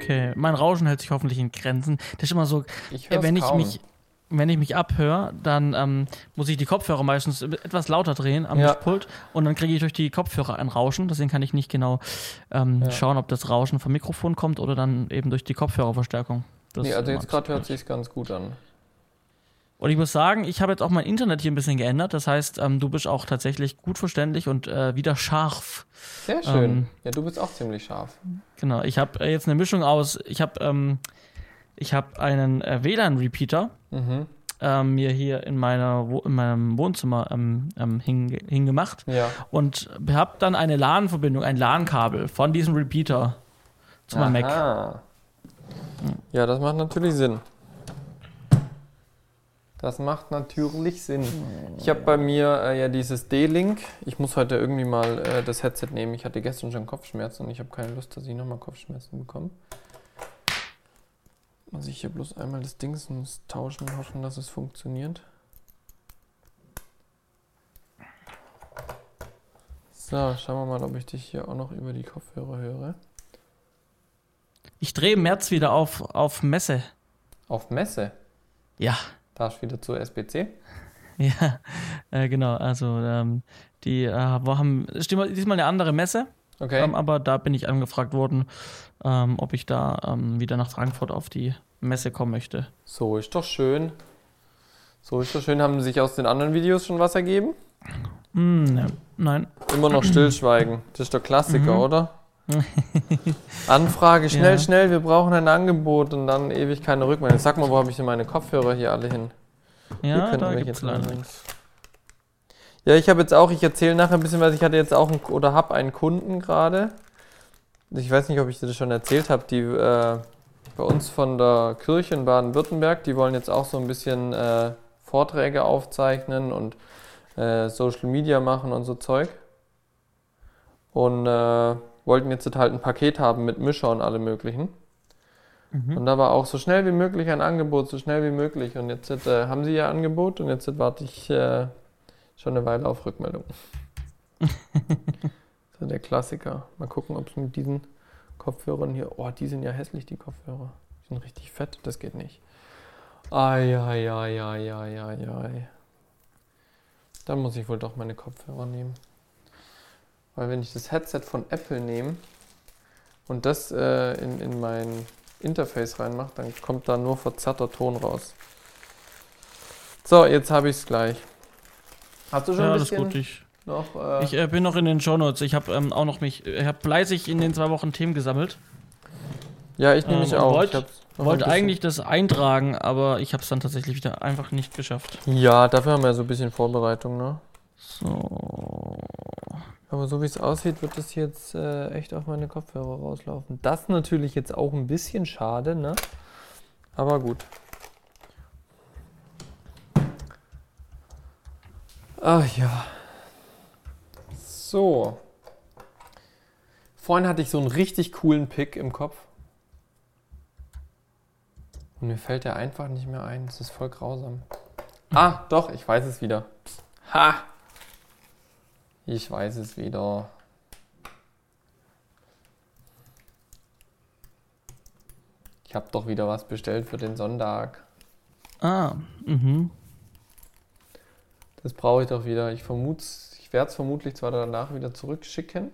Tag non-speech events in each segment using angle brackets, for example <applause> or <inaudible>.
Okay, mein Rauschen hält sich hoffentlich in Grenzen. Das ist immer so, Ich äh, wenn ich kaum. mich wenn ich mich abhöre, dann ähm, muss ich die Kopfhörer meistens etwas lauter drehen am Ja. Mischpult und dann kriege ich durch die Kopfhörer ein Rauschen. Deswegen kann ich nicht genau ähm, Ja. schauen, ob das Rauschen vom Mikrofon kommt oder dann eben durch die Kopfhörerverstärkung. Das Nee, also jetzt gerade hört ziemlich. sich ganz gut an. Und ich muss sagen, ich habe jetzt auch mein Internet hier ein bisschen geändert. Das heißt, ähm, du bist auch tatsächlich gut verständlich und äh, wieder scharf. Sehr schön. Ähm, ja, du bist auch ziemlich scharf. Genau, ich habe äh, jetzt eine Mischung aus, ich habe ähm, ich habe einen äh, WLAN-Repeater Mhm. ähm, mir hier in, meiner, Wo- in meinem Wohnzimmer ähm, ähm, hing, hingemacht Ja. und habe dann eine LAN-Verbindung, ein LAN-Kabel von diesem Repeater zu meinem Mac. Ja, das macht natürlich Sinn. Das macht natürlich Sinn. Ich habe bei mir äh, ja dieses D-Link. Ich muss heute irgendwie mal äh, das Headset nehmen. Ich hatte gestern schon Kopfschmerzen und ich habe keine Lust, dass ich nochmal Kopfschmerzen bekomme. Muss ich hier bloß einmal das Dingsens tauschen und hoffen, dass es funktioniert. So, schauen wir mal, ob ich dich hier auch noch über die Kopfhörer höre. Ich drehe im März wieder auf, auf Messe. Auf Messe. Ja, Darfst wieder zur SBC? <laughs> ja, äh, genau. Also ähm, die äh, wir haben diesmal eine andere Messe, Okay. ähm, aber da bin ich angefragt worden, ähm, ob ich da ähm, wieder nach Frankfurt auf die Messe kommen möchte. So ist doch schön. So ist doch schön. Haben sich aus den anderen Videos schon was ergeben? Hm, ne, nein. Immer noch <clears throat> stillschweigen. Das ist der Klassiker, Mhm. oder? <laughs> Anfrage, schnell, Ja. schnell, wir brauchen ein Angebot und dann ewig keine Rückmeldung. Sag mal, wo habe ich denn meine Kopfhörer hier alle hin? Ja, da leider sein. nichts. Ja, ich habe jetzt auch, ich erzähle nachher ein bisschen was. Ich hatte jetzt auch einen, oder habe einen Kunden gerade. Ich weiß nicht, ob ich dir das schon erzählt habe. Die äh, bei uns von der Kirche in Baden-Württemberg, die wollen jetzt auch so ein bisschen äh, Vorträge aufzeichnen und äh, Social Media machen und so Zeug. Und äh, wollten jetzt halt ein Paket haben mit Mischer und allem möglichen. Mhm. Und da war auch so schnell wie möglich ein Angebot, so schnell wie möglich. Und jetzt äh, haben sie ihr Angebot und jetzt warte ich äh, schon eine Weile auf Rückmeldung. <laughs> so der Klassiker. Mal gucken, ob es mit diesen Kopfhörern hier. Oh, die sind ja hässlich, die Kopfhörer. Die sind richtig fett, das geht nicht. Ai, ai, ai, ai, ai, ai, ai. Dann muss ich wohl doch meine Kopfhörer nehmen. Weil wenn ich das Headset von Apple nehme und das äh, in, in mein Interface reinmache, dann kommt da nur verzerrter Ton raus. So, jetzt habe ich es gleich. Hast du schon Ja, ein alles bisschen gut. Ich, noch? Äh, ich äh, bin noch in den Shownotes. Ich habe ähm, auch noch mich, ich habe fleißig in den zwei Wochen Themen gesammelt. ja, ich nehme mich ähm, auch. Wollte eigentlich das eintragen, aber ich habe es dann tatsächlich wieder einfach nicht geschafft. Ja, dafür haben wir ja so ein bisschen Vorbereitung, ne? So. Aber so wie es aussieht, wird das jetzt äh, echt auf meine Kopfhörer rauslaufen. Das natürlich jetzt auch ein bisschen schade, ne? Aber gut. Ach ja. So. Vorhin hatte ich so einen richtig coolen Pick im Kopf. Und mir fällt der einfach nicht mehr ein. Das ist voll grausam. Ah, doch, ich weiß es wieder. Ha! Ich weiß es wieder. Ich habe doch wieder was bestellt für den Sonntag. Ah, mhm. Das brauche ich doch wieder. Ich vermute, ich werde es vermutlich zwar danach wieder zurückschicken,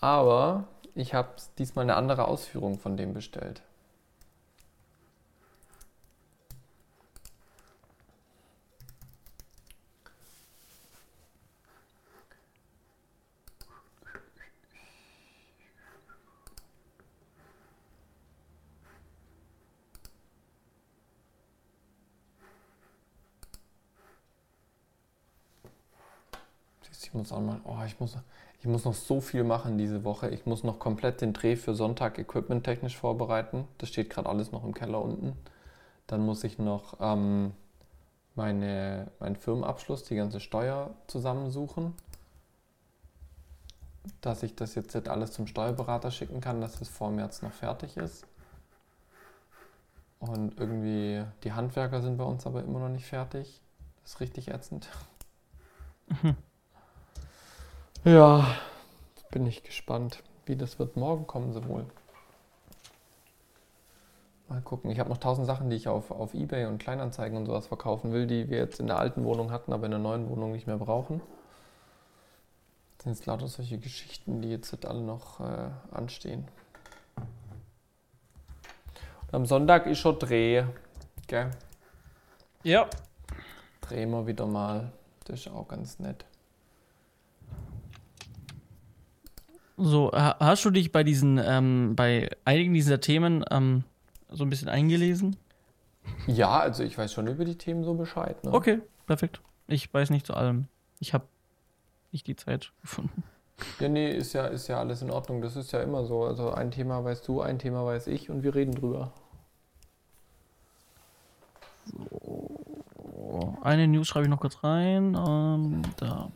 aber ich habe diesmal eine andere Ausführung von dem bestellt. Siehst du, Ich muss auch mal, oh, ich muss, ich muss noch so viel machen diese Woche. Ich muss noch komplett den Dreh für Sonntag equipmenttechnisch vorbereiten. Das steht gerade alles noch im Keller unten. Dann muss ich noch ähm, meine, meinen Firmenabschluss, die ganze Steuer zusammensuchen. Dass ich das jetzt alles zum Steuerberater schicken kann, dass es vor März noch fertig ist. Und irgendwie, die Handwerker sind bei uns aber immer noch nicht fertig. Das ist richtig ätzend. Ja, bin ich gespannt, wie das wird. Morgen kommen sie wohl. Mal gucken. Ich habe noch tausend Sachen, die ich auf, auf Ebay und Kleinanzeigen und sowas verkaufen will, die wir jetzt in der alten Wohnung hatten, aber in der neuen Wohnung nicht mehr brauchen. Das sind jetzt lauter solche Geschichten, die jetzt alle noch äh, anstehen. Und am Sonntag ist schon Dreh. Gell? Ja. Drehen wir wieder mal. Das ist auch ganz nett. So, ha- hast du dich bei diesen, ähm, bei einigen dieser Themen ähm, so ein bisschen eingelesen? Ja, also ich weiß schon über die Themen so Bescheid. Ne? Okay, perfekt. Ich weiß nicht zu allem. Ich habe nicht die Zeit gefunden. Ja, nee, ist ja, ist ja alles in Ordnung. Das ist ja immer so. Also ein Thema weißt du, ein Thema weiß ich und wir reden drüber. So, eine News schreibe ich noch kurz rein. Ähm, da.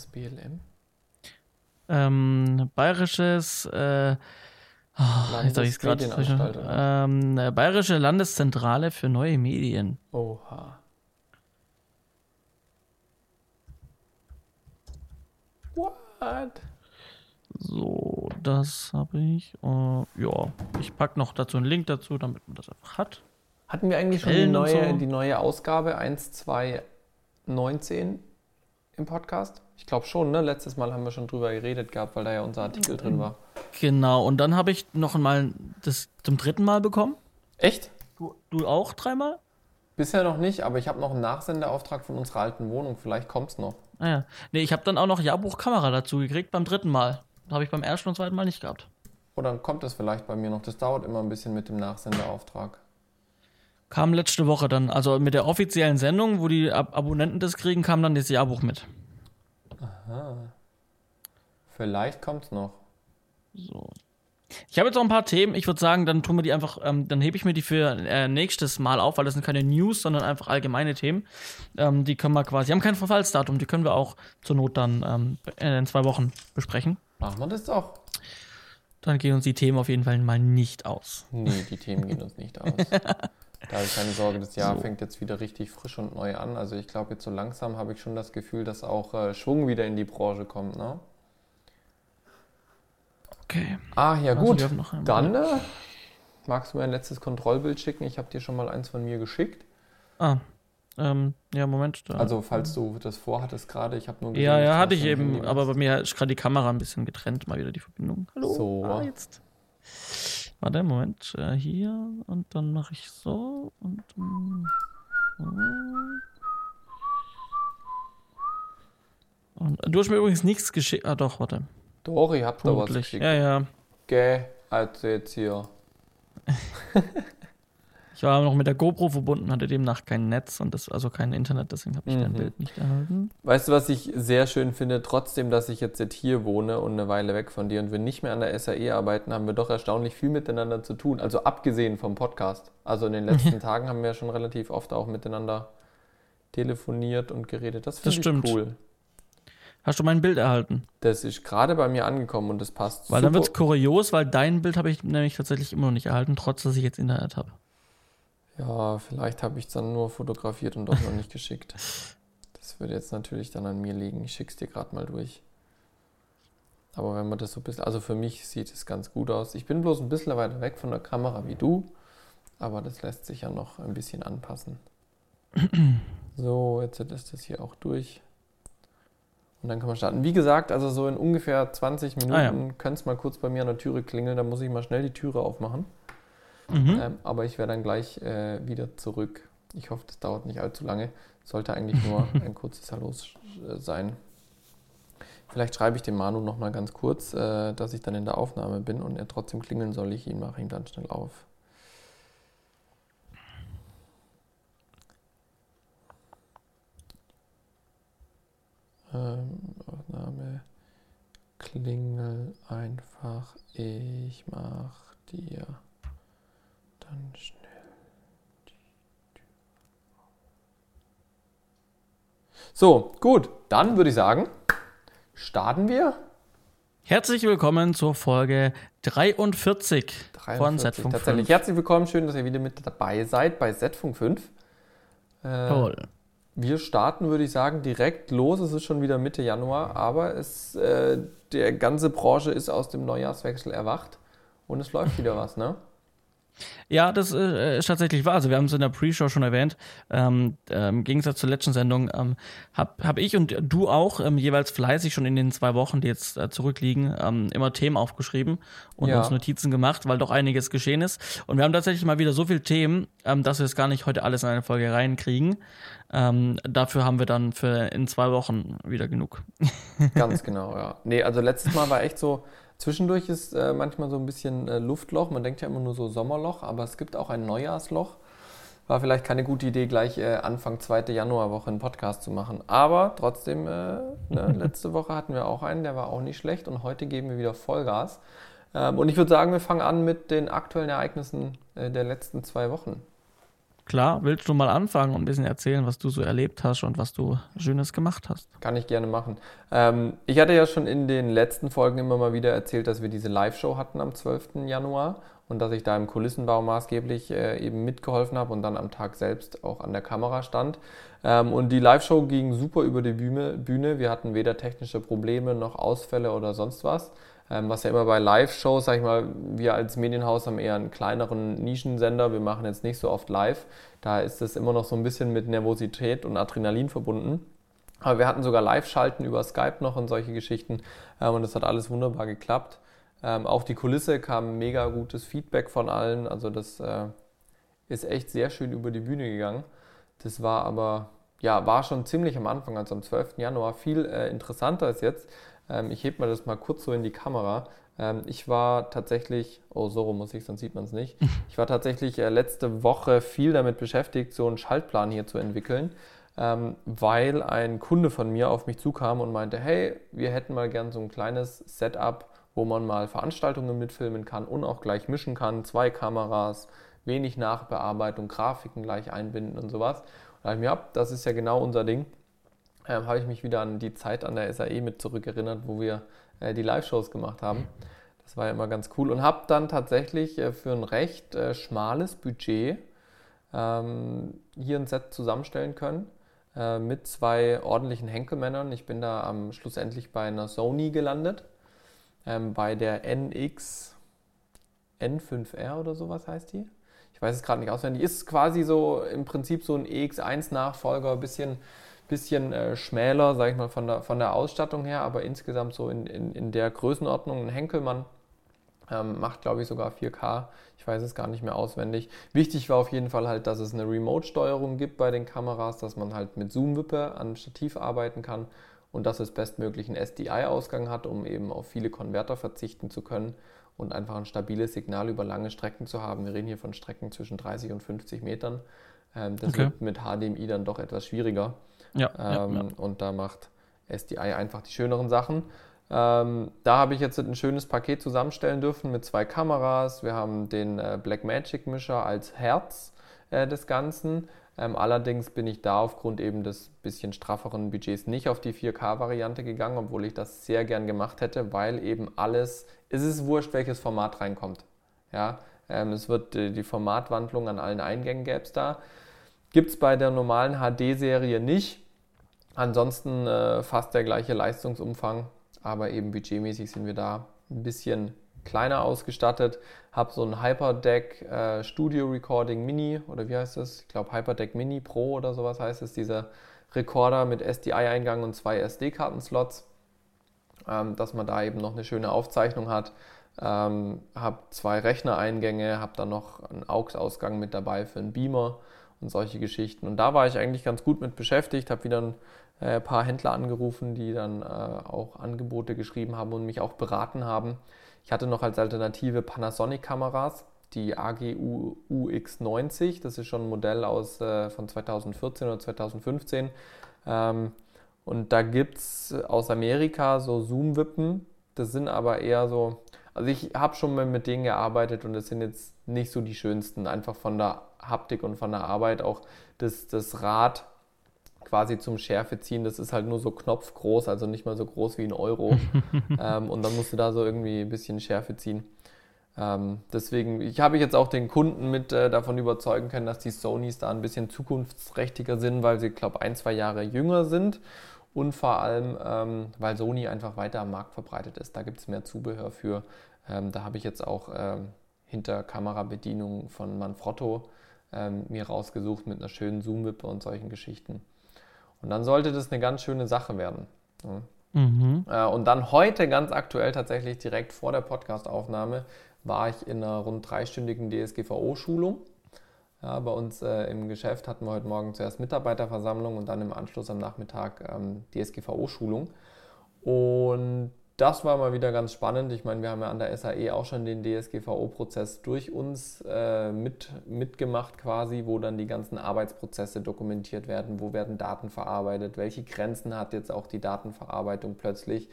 Ist BLM? Ähm, bayerisches, äh, oh, jetzt habe ich es gerade. Landesmedienanstalt, oder? Ähm, äh, Bayerische Landeszentrale für neue Medien. Oha. What? So, das habe ich. Äh, ja, ich packe noch dazu einen Link dazu, damit man das einfach hat. Hatten wir eigentlich schon die Quellen neue, so. die neue Ausgabe 1, 2, 19 im Podcast? Ich glaube schon, ne? Letztes Mal haben wir schon drüber geredet gehabt, weil da ja unser Artikel drin war. Genau, und dann habe ich noch mal das zum dritten Mal bekommen. Echt? Du, du auch dreimal? Bisher noch nicht, aber ich habe noch einen Nachsendeauftrag von unserer alten Wohnung. Vielleicht kommt's noch. Ah ja. Nee, ich habe dann auch noch Jahrbuchkamera dazu gekriegt beim dritten Mal. Habe ich beim ersten und zweiten Mal nicht gehabt. Oder dann kommt das vielleicht bei mir noch. Das dauert immer ein bisschen mit dem Nachsendeauftrag. Kam letzte Woche dann, also mit der offiziellen Sendung, wo die Ab Abonnenten das kriegen, kam dann das Jahrbuch mit. Vielleicht kommt's noch. So. Ich habe jetzt noch ein paar Themen. Ich würde sagen, dann tun wir die einfach, ähm, dann hebe ich mir die für äh, nächstes Mal auf, weil das sind keine News, sondern einfach allgemeine Themen. Ähm, die können wir quasi, die haben kein Verfallsdatum, die können wir auch zur Not dann ähm, in zwei Wochen besprechen. Machen wir das doch. Dann gehen uns die Themen auf jeden Fall mal nicht aus. Nee, die Themen gehen uns nicht aus. <laughs> Da habe ich keine Sorge, das Jahr So. fängt jetzt wieder richtig frisch und neu an. Also ich glaube, jetzt so langsam habe ich schon das Gefühl, dass auch äh, Schwung wieder in die Branche kommt. Ne? Okay. Ah, ja Also gut. Dann äh, magst du mir ein letztes Kontrollbild schicken. Ich habe dir schon mal eins von mir geschickt. Ah, ähm, ja, Moment. Da. Also falls du das vorhattest gerade, ich habe nur gesehen, ja, ja, hatte ich eben, aber bei mir ist gerade die Kamera ein bisschen getrennt, mal wieder die Verbindung. Hallo. So. Ah, jetzt. Warte, Moment. Äh, hier und dann mache ich so und. so. Und du hast mir übrigens nichts geschickt. Ah, doch, warte. Doch, ich habe da was Punktlich. geschickt. Ja, ja. Gell, also jetzt hier. <laughs> Ich war noch mit der GoPro verbunden, hatte demnach kein Netz und das, also kein Internet, deswegen habe ich dein Mhm. Bild nicht erhalten. Weißt du, was ich sehr schön finde? Trotzdem, dass ich jetzt, hier wohne und eine Weile weg von dir und wir nicht mehr an der SAE arbeiten, haben wir doch erstaunlich viel miteinander zu tun. Also abgesehen vom Podcast. Also in den <laughs> letzten Tagen haben wir ja schon relativ oft auch miteinander telefoniert und geredet. Das finde ich stimmt. cool. Hast du mein Bild erhalten? Das ist gerade bei mir angekommen und das passt Weil dann wird es super. kurios, weil dein Bild habe ich nämlich tatsächlich immer noch nicht erhalten, trotz dass ich jetzt Internet habe. Ja, vielleicht habe ich es dann nur fotografiert und doch noch nicht geschickt. Das würde jetzt natürlich dann an mir liegen. Ich schicke es dir gerade mal durch. Aber wenn man das so ein bisschen, also für mich sieht es ganz gut aus. Ich bin bloß ein bisschen weiter weg von der Kamera wie du, aber das lässt sich ja noch ein bisschen anpassen. <clears throat> So, jetzt ist das hier auch durch. Und dann kann man starten. Wie gesagt, also so in ungefähr 20 Minuten Ah, ja. könnte es mal kurz bei mir an der Türe klingeln, dann muss ich mal schnell die Türe aufmachen. Mhm. Ähm, aber ich wäre dann gleich äh, wieder zurück. Ich hoffe, das dauert nicht allzu lange. Sollte eigentlich nur <laughs> ein kurzes Hallo sein. Vielleicht schreibe ich dem Manu noch mal ganz kurz, äh, dass ich dann in der Aufnahme bin und er trotzdem klingeln soll. Ich ihn mache ihn dann schnell auf. Ähm, Aufnahme klingel einfach. Ich mach dir dann schnell. So, gut, dann würde ich sagen, starten wir. Herzlich willkommen zur Folge 43, 43 von Z-Funk Tatsächlich 5. herzlich willkommen, schön, dass ihr wieder mit dabei seid bei Z-Funk 5. Äh, Toll. Wir starten, würde ich sagen, direkt los. Es ist schon wieder Mitte Januar, aber es, äh, der ganze Branche ist aus dem Neujahrswechsel erwacht und es läuft wieder was, ne? Ja, das äh, ist tatsächlich wahr. Also wir haben es in der Pre-Show schon erwähnt. Ähm, äh, Im Gegensatz zur letzten Sendung ähm, habe hab ich und du auch ähm, jeweils fleißig schon in den zwei Wochen, die jetzt äh, zurückliegen, ähm, immer Themen aufgeschrieben und ja. uns Notizen gemacht, weil doch einiges geschehen ist. Und wir haben tatsächlich mal wieder so viele Themen, ähm, dass wir es gar nicht heute alles in eine Folge reinkriegen. Ähm, dafür haben wir dann für in zwei Wochen wieder genug. Ganz genau, ja. Nee, also letztes Mal war echt so, Zwischendurch ist äh, manchmal so ein bisschen äh, Luftloch. Man denkt ja immer nur so Sommerloch, aber es gibt auch ein Neujahrsloch. War vielleicht keine gute Idee, gleich äh, Anfang zweite Januarwoche einen Podcast zu machen. Aber trotzdem, äh, ne, <laughs> letzte Woche hatten wir auch einen, der war auch nicht schlecht und heute geben wir wieder Vollgas. Ähm, und ich würde sagen, wir fangen an mit den aktuellen Ereignissen äh, der letzten zwei Wochen. Klar, willst du mal anfangen und ein bisschen erzählen, was du so erlebt hast und was du Schönes gemacht hast? Kann ich gerne machen. Ähm, ich hatte ja schon in den letzten Folgen immer mal wieder erzählt, dass wir diese Live-Show hatten am 12. Januar und dass ich da im Kulissenbau maßgeblich äh, eben mitgeholfen habe und dann am Tag selbst auch an der Kamera stand. Ähm, und die Live-Show ging super über die Bühne, Bühne. Wir hatten weder technische Probleme noch Ausfälle oder sonst was. Ähm, was ja immer bei Live-Shows, sag ich mal, wir als Medienhaus haben eher einen kleineren Nischensender. Wir machen jetzt nicht so oft live. Da ist es immer noch so ein bisschen mit Nervosität und Adrenalin verbunden. Aber wir hatten sogar Live-Schalten über Skype noch und solche Geschichten. Ähm, und das hat alles wunderbar geklappt. Ähm, auch die Kulisse kam mega gutes Feedback von allen. Also das äh, ist echt sehr schön über die Bühne gegangen. Das war aber, ja, war schon ziemlich am Anfang, also am 12. Januar, viel äh, interessanter als jetzt. Ähm, ich hebe mal das mal kurz so in die Kamera. Ähm, ich war tatsächlich, oh, so rum muss ich, sonst sieht man es nicht. <laughs> Ich war tatsächlich äh, letzte Woche viel damit beschäftigt, so einen Schaltplan hier zu entwickeln, ähm, weil ein Kunde von mir auf mich zukam und meinte, hey, wir hätten mal gern so ein kleines Setup, wo man mal Veranstaltungen mitfilmen kann und auch gleich mischen kann, zwei Kameras, wenig Nachbearbeitung, Grafiken gleich einbinden und sowas. Und da habe ich mir, ab, das ist ja genau unser Ding ähm, habe ich mich wieder an die Zeit an der SAE mit zurückerinnert, wo wir äh, die Live-Shows gemacht haben. Das war ja immer ganz cool und habe dann tatsächlich äh, für ein recht äh, schmales Budget ähm, hier ein Set zusammenstellen können äh, mit zwei ordentlichen Henkelmännern. Ich bin da am schlussendlich bei einer Sony gelandet, ähm, bei der NX N5R oder sowas heißt die. Ich weiß es gerade nicht auswendig. Ist quasi so im Prinzip so ein EX1-Nachfolger, bisschen bisschen äh, schmäler, sage ich mal, von der, von der Ausstattung her, aber insgesamt so in, in, in der Größenordnung. Ein Henkelmann ähm, macht, glaube ich, sogar 4K. Ich weiß es gar nicht mehr auswendig. Wichtig war auf jeden Fall halt, dass es eine Remote-Steuerung gibt bei den Kameras, dass man halt mit Zoom-Wippe an Stativ arbeiten kann und dass es bestmöglich einen SDI-Ausgang hat, um eben auf viele Konverter verzichten zu können und einfach ein stabiles Signal über lange Strecken zu haben. Wir reden hier von Strecken zwischen 30 und 50 Metern. Ähm, das okay. wird mit HDMI dann doch etwas schwieriger. Ja, ähm, ja, ja. Und da macht SDI einfach die schöneren Sachen. Ähm, da habe ich jetzt ein schönes Paket zusammenstellen dürfen mit zwei Kameras. Wir haben den äh, Blackmagic Mischer als Herz äh, des Ganzen. Ähm, allerdings bin ich da aufgrund eben des bisschen strafferen Budgets nicht auf die 4K-Variante gegangen, obwohl ich das sehr gern gemacht hätte, weil eben alles, es ist wurscht, welches Format reinkommt. Ja, ähm, es wird äh, die Formatwandlung an allen Eingängen gäbe es da. Gibt es bei der normalen HD-Serie nicht. Ansonsten äh, fast der gleiche Leistungsumfang, aber eben budgetmäßig sind wir da ein bisschen kleiner ausgestattet. Habe so ein Hyperdeck äh, Studio Recording Mini oder wie heißt das? Ich glaube Hyperdeck Mini Pro oder sowas heißt es. Dieser Rekorder mit SDI-Eingang und zwei SD-Kartenslots, ähm, dass man da eben noch eine schöne Aufzeichnung hat. Ähm, habe zwei Rechnereingänge, habe dann noch einen AUX-Ausgang mit dabei für einen Beamer und solche Geschichten. Und da war ich eigentlich ganz gut mit beschäftigt, habe wieder ein äh, paar Händler angerufen, die dann äh, auch Angebote geschrieben haben und mich auch beraten haben. Ich hatte noch als Alternative Panasonic-Kameras, die AGU UX90, das ist schon ein Modell aus, äh, von 2014 oder 2015. Ähm, und da gibt es aus Amerika so Zoom-Wippen, das sind aber eher so, also ich habe schon mal mit denen gearbeitet und das sind jetzt nicht so die schönsten, einfach von der Haptik und von der Arbeit. Auch das, das Rad quasi zum Schärfe ziehen, das ist halt nur so knopfgroß, also nicht mal so groß wie ein Euro. <laughs> ähm, und dann musst du da so irgendwie ein bisschen Schärfe ziehen. Ähm, deswegen, ich habe jetzt auch den Kunden mit äh, davon überzeugen können, dass die Sonys da ein bisschen zukunftsträchtiger sind, weil sie, glaube ein, zwei Jahre jünger sind und vor allem, ähm, weil Sony einfach weiter am Markt verbreitet ist. Da gibt es mehr Zubehör für. Ähm, da habe ich jetzt auch ähm, hinter Kamerabedienung von Manfrotto ähm, mir rausgesucht mit einer schönen Zoom-Wippe und solchen Geschichten. Und dann sollte das eine ganz schöne Sache werden. Mhm. Äh, und dann heute ganz aktuell tatsächlich direkt vor der Podcastaufnahme war ich in einer rund dreistündigen DSGVO-Schulung. Ja, bei uns äh, im Geschäft hatten wir heute Morgen zuerst Mitarbeiterversammlung und dann im Anschluss am Nachmittag ähm, DSGVO-Schulung. Und das war mal wieder ganz spannend. Ich meine, wir haben ja an der SAE auch schon den DSGVO-Prozess durch uns äh, mit, mitgemacht quasi, wo dann die ganzen Arbeitsprozesse dokumentiert werden, wo werden Daten verarbeitet, welche Grenzen hat jetzt auch die Datenverarbeitung plötzlich.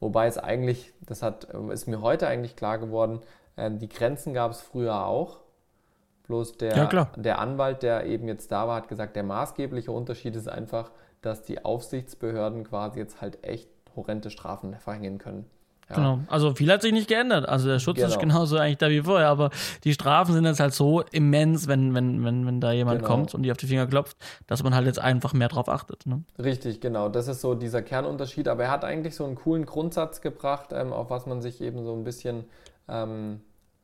Wobei es eigentlich, das hat, ist mir heute eigentlich klar geworden, äh, die Grenzen gab es früher auch. Bloß der, ja, der Anwalt, der eben jetzt da war, hat gesagt, der maßgebliche Unterschied ist einfach, dass die Aufsichtsbehörden quasi jetzt halt echt horrende Strafen verhängen können. Ja. Genau. Also viel hat sich nicht geändert. Also der Schutz genau. ist genauso eigentlich da wie vorher, aber die Strafen sind jetzt halt so immens, wenn, wenn, wenn, wenn da jemand genau. kommt und die auf die Finger klopft, dass man halt jetzt einfach mehr drauf achtet. Ne? Richtig, genau. Das ist so dieser Kernunterschied. Aber er hat eigentlich so einen coolen Grundsatz gebracht, ähm, auf was man sich eben so ein bisschen ähm,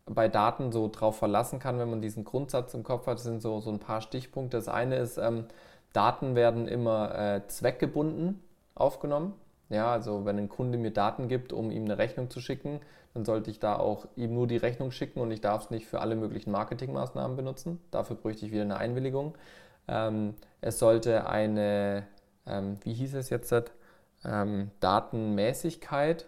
bei Daten so drauf verlassen kann, wenn man diesen Grundsatz im Kopf hat. Das sind so, so ein paar Stichpunkte. Das eine ist, ähm, Daten werden immer äh, zweckgebunden aufgenommen. Ja, also wenn ein Kunde mir Daten gibt, um ihm eine Rechnung zu schicken, dann sollte ich da auch ihm nur die Rechnung schicken und ich darf es nicht für alle möglichen Marketingmaßnahmen benutzen. Dafür bräuchte ich wieder eine Einwilligung. Ähm, es sollte eine, ähm, wie hieß es jetzt, ähm, Datenmäßigkeit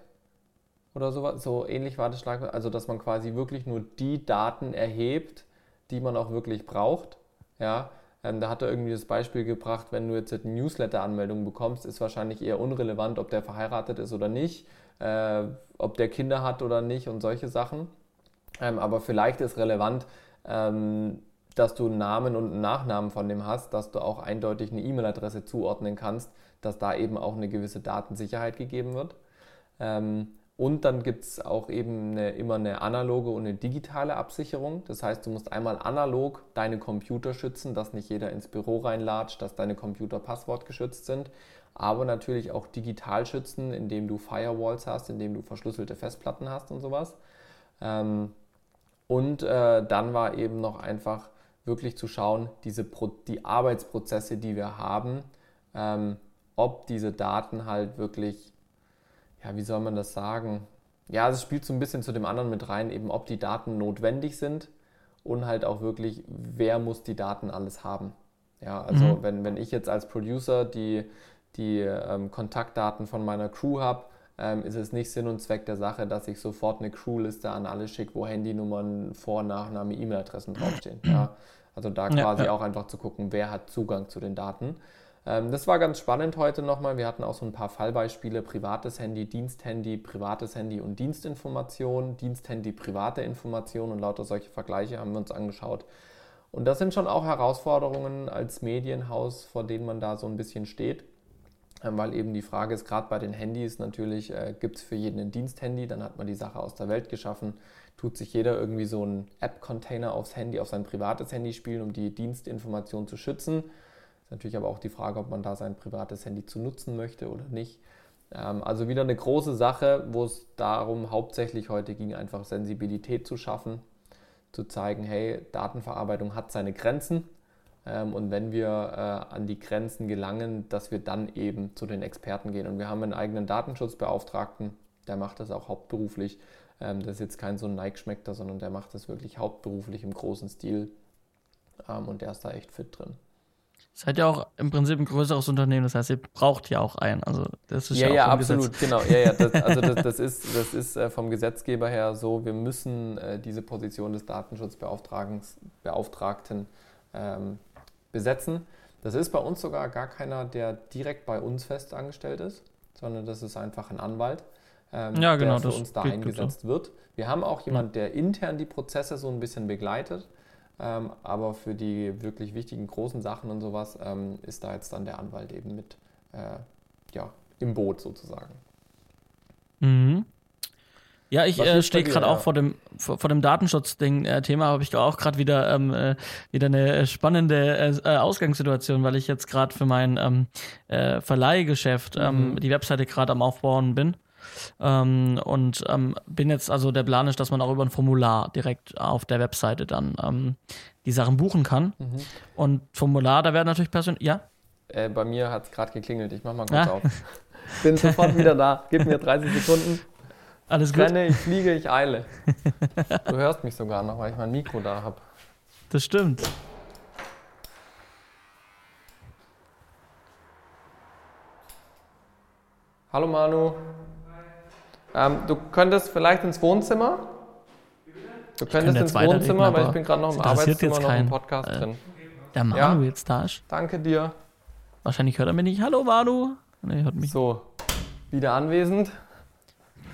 oder so, so ähnlich war das Schlagwort, also dass man quasi wirklich nur die Daten erhebt, die man auch wirklich braucht. Ja, ähm, da hat er irgendwie das Beispiel gebracht, wenn du jetzt eine Newsletter-Anmeldung bekommst, ist wahrscheinlich eher unrelevant, ob der verheiratet ist oder nicht, äh, ob der Kinder hat oder nicht und solche Sachen. Ähm, aber vielleicht ist relevant, ähm, dass du einen Namen und einen Nachnamen von dem hast, dass du auch eindeutig eine E-Mail-Adresse zuordnen kannst, dass da eben auch eine gewisse Datensicherheit gegeben wird. Ähm, und dann gibt es auch eben eine, immer eine analoge und eine digitale Absicherung. Das heißt, du musst einmal analog deine Computer schützen, dass nicht jeder ins Büro reinlatscht, dass deine Computer passwortgeschützt sind. Aber natürlich auch digital schützen, indem du Firewalls hast, indem du verschlüsselte Festplatten hast und sowas. Ähm, und äh, dann war eben noch einfach wirklich zu schauen, diese Pro die Arbeitsprozesse, die wir haben, ähm, ob diese Daten halt wirklich ja, wie soll man das sagen? Ja, es spielt so ein bisschen zu dem anderen mit rein, eben ob die Daten notwendig sind und halt auch wirklich, wer muss die Daten alles haben. Ja, also mhm. wenn, wenn ich jetzt als Producer die, die ähm, Kontaktdaten von meiner Crew habe, ähm, ist es nicht Sinn und Zweck der Sache, dass ich sofort eine Crewliste an alle schicke, wo Handynummern, Vor-, Nachname, E-Mail-Adressen draufstehen. Ja, also da quasi ja, ja. auch einfach zu gucken, wer hat Zugang zu den Daten. Ähm, das war ganz spannend heute nochmal. Wir hatten auch so ein paar Fallbeispiele: privates Handy, Diensthandy, privates Handy und Dienstinformation, Diensthandy, private Information und lauter solche Vergleiche haben wir uns angeschaut. Und das sind schon auch Herausforderungen als Medienhaus, vor denen man da so ein bisschen steht. Ähm, weil eben die Frage ist, gerade bei den Handys natürlich, äh, gibt es für jeden ein Diensthandy, dann hat man die Sache aus der Welt geschaffen, tut sich jeder irgendwie so einen App-Container aufs Handy, auf sein privates Handy spielen, um die Dienstinformation zu schützen natürlich aber auch die Frage, ob man da sein privates Handy zu nutzen möchte oder nicht. Ähm, also wieder eine große Sache, wo es darum hauptsächlich heute ging, einfach Sensibilität zu schaffen, zu zeigen, hey, Datenverarbeitung hat seine Grenzen. Ähm, und wenn wir äh, an die Grenzen gelangen, dass wir dann eben zu den Experten gehen. Und wir haben einen eigenen Datenschutzbeauftragten, der macht das auch hauptberuflich. Ähm, das ist jetzt kein so ein Nike-Schmeckter, sondern der macht das wirklich hauptberuflich im großen Stil Ähm, und der ist da echt fit drin. Seid ja auch im Prinzip ein größeres Unternehmen, das heißt, ihr braucht ja auch einen. Also das ist ja, ja, ja, absolut, Gesetz. genau. Ja, ja, das, also das, <laughs> das ist, das ist äh, vom Gesetzgeber her so, wir müssen äh, diese Position des Datenschutzbeauftragten ähm, besetzen. Das ist bei uns sogar gar keiner, der direkt bei uns fest angestellt ist, sondern das ist einfach ein Anwalt, ähm, Ja, genau, der für uns da eingesetzt wird. Wir haben auch jemanden, der intern die Prozesse so ein bisschen begleitet, ähm, aber für die wirklich wichtigen großen Sachen und sowas ähm, ist da jetzt dann der Anwalt eben mit äh, ja, im Boot sozusagen. Mhm. Ja, ich äh, stehe gerade ja? auch vor dem vor, vor dem Datenschutzding-Thema, habe ich auch gerade wieder ähm, äh, wieder eine spannende äh, äh, Ausgangssituation, weil ich jetzt gerade für mein ähm, äh, Verleihgeschäft ähm, Mhm. die Webseite gerade am Aufbauen bin. Ähm, und ähm, bin jetzt, also der Plan ist, dass man auch über ein Formular direkt auf der Webseite dann ähm, die Sachen buchen kann. Mhm. Und Formular, da werden natürlich Person, ja, Äh, bei mir hat es gerade geklingelt. Ich mach mal kurz Ah. auf. Bin sofort wieder da. Gib mir 30 Sekunden. alles gut. renne, ich fliege, ich eile. Du hörst mich sogar noch, weil ich mein Mikro da habe. Das stimmt. Hallo Manu. Ähm, du könntest vielleicht ins Wohnzimmer? Du könntest könnte ins Wohnzimmer, weil aber ich bin gerade noch im Arbeitszimmer jetzt noch im keinen. Podcast Äh, drin. Der Manu Ja. jetzt da ist. Danke dir. Wahrscheinlich hört er mich nicht. Hallo Manu. Nee, hört mich. So, wieder anwesend.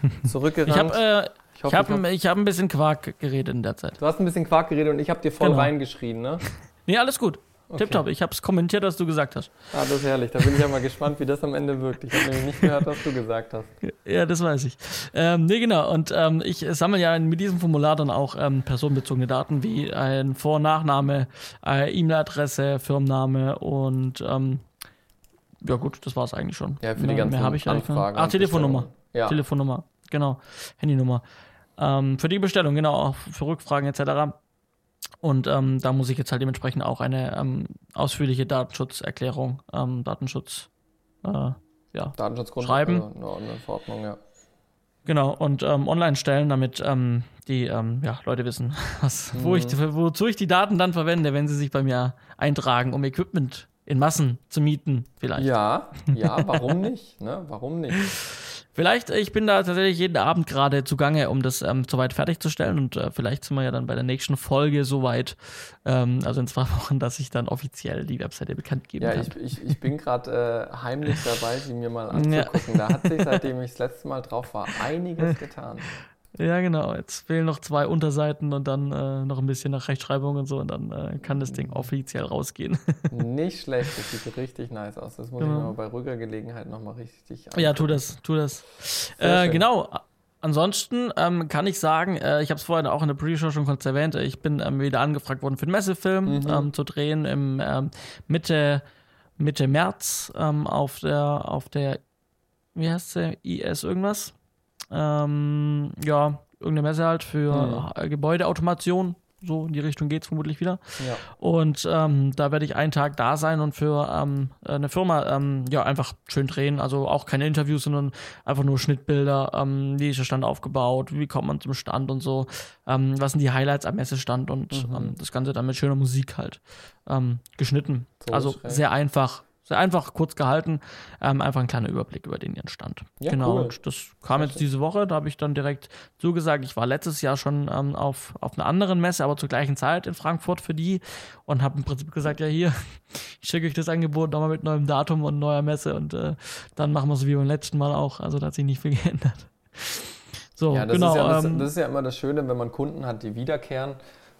<laughs> Zurückgerannt. Ich habe äh, Ich hab, ich hab ein bisschen Quark geredet in der Zeit. Du hast ein bisschen Quark geredet und ich habe dir voll Genau. reingeschrien, ne? <laughs> Nee, alles gut. Okay. Tipptopp. Ich habe es kommentiert, was du gesagt hast. Ah, das ist herrlich. Da bin ich ja mal gespannt, wie das am Ende wirkt. Ich habe nämlich nicht gehört, was du gesagt hast. <laughs> Ja, das weiß ich. Ähm, nee, genau. Und ähm, ich sammle ja mit diesem Formular dann auch ähm, personenbezogene Daten wie ein Vor- und Nachname, äh, E-Mail-Adresse, Firmenname und ähm, ja gut, das war es eigentlich schon. Ja, für die ganzen mehr habe ich Anfragen. Ah, Telefonnummer. Ja. Telefonnummer, genau. Handynummer. Ähm, für die Bestellung, genau, auch für Rückfragen etc. Und ähm, da muss ich jetzt halt dementsprechend auch eine ähm, ausführliche Datenschutzerklärung, ähm, Datenschutz, äh, ja, Datenschutzgrund. Schreiben. Also eine, Verordnung, ja. genau, und ähm, online stellen, damit ähm, die ähm, ja, Leute wissen, <laughs> was, wo ich, wozu ich die Daten dann verwende, wenn sie sich bei mir eintragen, um Equipment in Massen zu mieten, vielleicht. Ja, ja, <laughs> warum nicht? Ne? Warum nicht? Vielleicht, ich bin da tatsächlich jeden Abend gerade zugange, um das ähm, soweit fertigzustellen und äh, vielleicht sind wir ja dann bei der nächsten Folge soweit, ähm, also in zwei <laughs> Wochen, dass ich dann offiziell die Webseite bekannt geben Ja, kann. ich, ich, ich bin gerade äh, heimlich dabei, sie mir mal <laughs> anzugucken. Da hat sich, seitdem ich das letzte Mal drauf war, einiges <laughs> getan. Ja, genau. Jetzt fehlen noch zwei Unterseiten und dann äh, noch ein bisschen nach Rechtschreibung und so und dann äh, kann das Ding offiziell rausgehen. <laughs> Nicht schlecht, das sieht richtig nice aus. Das muss ich Genau. mir mal bei ruhiger Gelegenheit nochmal richtig ja, tu das, tu das. Äh, genau. Ansonsten ähm, kann ich sagen, äh, ich habe es vorhin auch in der Pre-Show schon kurz erwähnt, äh, ich bin ähm, wieder angefragt worden für einen Messefilm Mhm. ähm, zu drehen im ähm, Mitte, Mitte März ähm, auf der, auf der, wie heißt sie, IS irgendwas? Ähm, ja, irgendeine Messe halt für äh, Gebäudeautomation. So in die Richtung geht's vermutlich wieder. Ja. Und ähm, da werde ich einen Tag da sein und für ähm, eine Firma ähm, ja einfach schön drehen. Also auch keine Interviews, sondern einfach nur Schnittbilder. Ähm, wie ist der Stand aufgebaut? Wie kommt man zum Stand und so? Ähm, was sind die Highlights am Messestand und Mhm. das Ganze dann mit schöner Musik halt geschnitten. So also schräg. sehr einfach. Sehr einfach, kurz gehalten. Ähm, einfach ein kleiner Überblick über den ihren Stand. Ja, genau. cool. Und das kam Sehr jetzt schön. diese Woche. Da habe ich dann direkt zugesagt. Ich war letztes Jahr schon ähm, auf, auf einer anderen Messe, aber zur gleichen Zeit in Frankfurt für die und habe im Prinzip gesagt, ja hier, <laughs> ich schicke euch das Angebot nochmal mit neuem Datum und neuer Messe und äh, dann machen wir es wie beim letzten Mal auch. Also da hat sich nicht viel <laughs> geändert. So, Ja, das, genau. ist ja, das, ähm, das ist ja immer das Schöne, wenn man Kunden hat, die wiederkehren,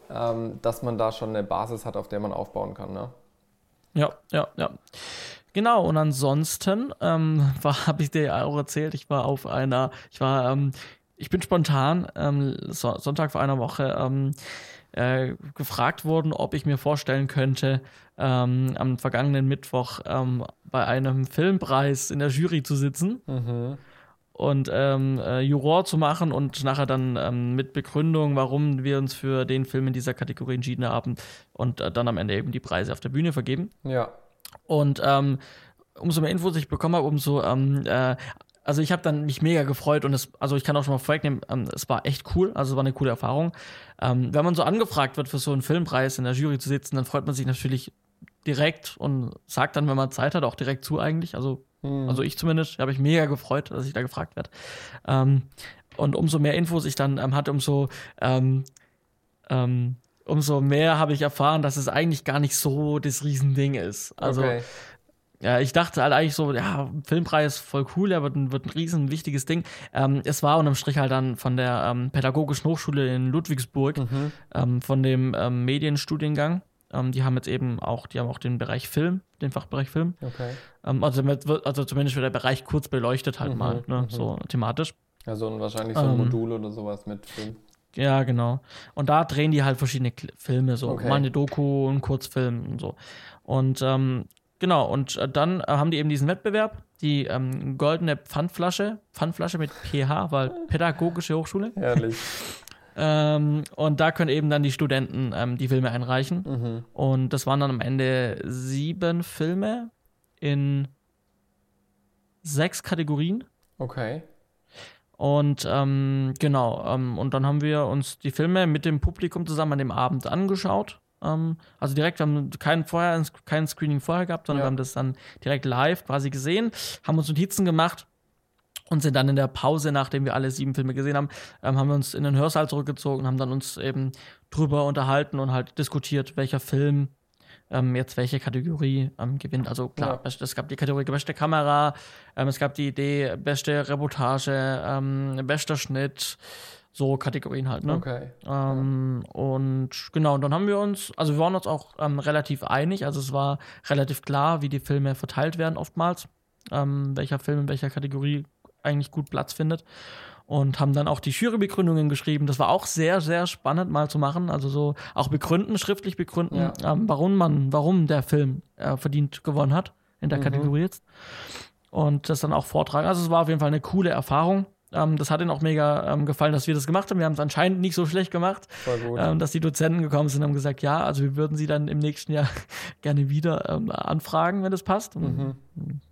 ähm, dass man da schon eine Basis hat, auf der man aufbauen kann. Ne? Ja, ja, ja. Genau, und ansonsten ähm, <laughs> habe ich dir ja auch erzählt, ich war auf einer, ich war, ähm, ich bin spontan ähm, so, Sonntag vor einer Woche ähm, äh, gefragt worden, ob ich mir vorstellen könnte, ähm, am vergangenen Mittwoch ähm, bei einem Filmpreis in der Jury zu sitzen Mhm. Und ähm, äh, Juror zu machen und nachher dann ähm, mit Begründung, warum wir uns für den Film in dieser Kategorie entschieden haben und äh, dann am Ende eben die Preise auf der Bühne vergeben. Ja. Und ähm, umso mehr Infos ich bekommen habe, umso ähm, äh, also ich habe dann mich mega gefreut und es, also ich kann auch schon mal vorwegnehmen, ähm, es war echt cool, also es war eine coole Erfahrung. Ähm, wenn man so angefragt wird für so einen Filmpreis in der Jury zu sitzen, dann freut man sich natürlich direkt und sagt dann, wenn man Zeit hat, auch direkt zu eigentlich. Also, Hm. also ich zumindest, habe ich mega gefreut, dass ich da gefragt werde. Ähm, und umso mehr Infos ich dann ähm, hatte, umso ähm, ähm, umso mehr habe ich erfahren, dass es eigentlich gar nicht so das Riesending ist. Also okay. ja, ich dachte halt eigentlich so, ja, Filmpreis voll cool, der wird ein, wird ein riesen wichtiges Ding. Ähm, es war unterm Strich halt dann von der ähm, Pädagogischen Hochschule in Ludwigsburg, Mhm. ähm, von dem ähm, Medienstudiengang. Ähm, die haben jetzt eben auch, die haben auch den Bereich Film, den Fachbereich Film. Okay. Ähm, also, mit, also zumindest wird der Bereich kurz beleuchtet halt Mhm, mal, ne, mhm. so thematisch. Also ein- wahrscheinlich so ein Ähm. Modul oder sowas mit Film. Ja, genau. Und da drehen die halt verschiedene Kl- Filme, so Okay. mal eine Doku, einen Kurzfilm und so. Und ähm, genau, und äh, dann äh, haben die eben diesen Wettbewerb, die ähm, goldene Pfandflasche, Pfandflasche mit PH, weil <laughs> Pädagogische Hochschule. Herrlich. <laughs> Ähm, und da können eben dann die Studenten ähm, die Filme einreichen. mhm. Und das waren dann am Ende sieben Filme in sechs Kategorien. Okay. Und ähm, genau, ähm, und dann haben wir uns die Filme mit dem Publikum zusammen an dem Abend angeschaut. Ähm, also direkt, wir haben kein, vorher, kein Screening vorher gehabt, sondern Ja. wir haben das dann direkt live quasi gesehen, haben uns Notizen gemacht und sind dann in der Pause, nachdem wir alle sieben Filme gesehen haben, ähm, haben wir uns in den Hörsaal zurückgezogen und haben dann uns eben drüber unterhalten und halt diskutiert, welcher Film ähm, jetzt welche Kategorie ähm, gewinnt. Also klar, Ja. es gab die Kategorie beste Kamera, ähm, es gab die Idee beste Reportage, ähm, bester Schnitt, so Kategorien halt, ne? Okay. Ähm, Und genau, und dann haben wir uns, also wir waren uns auch relativ einig, also es war relativ klar, wie die Filme verteilt werden oftmals, welcher Film in welcher Kategorie eigentlich gut Platz findet. Und haben dann auch die Jurybegründungen geschrieben. Das war auch sehr, sehr spannend mal zu machen. Also so auch begründen, schriftlich begründen, Ja. ähm, warum man, warum der Film äh, verdient gewonnen hat in der Mhm. Kategorie jetzt. Und das dann auch vortragen. Also es war auf jeden Fall eine coole Erfahrung. Ähm, das hat ihnen auch mega ähm, gefallen, dass wir das gemacht haben. Wir haben es anscheinend nicht so schlecht gemacht, ähm, dass die Dozenten gekommen sind und haben gesagt, ja, also wir würden sie dann im nächsten Jahr <laughs> gerne wieder ähm, anfragen, wenn das passt. Mhm.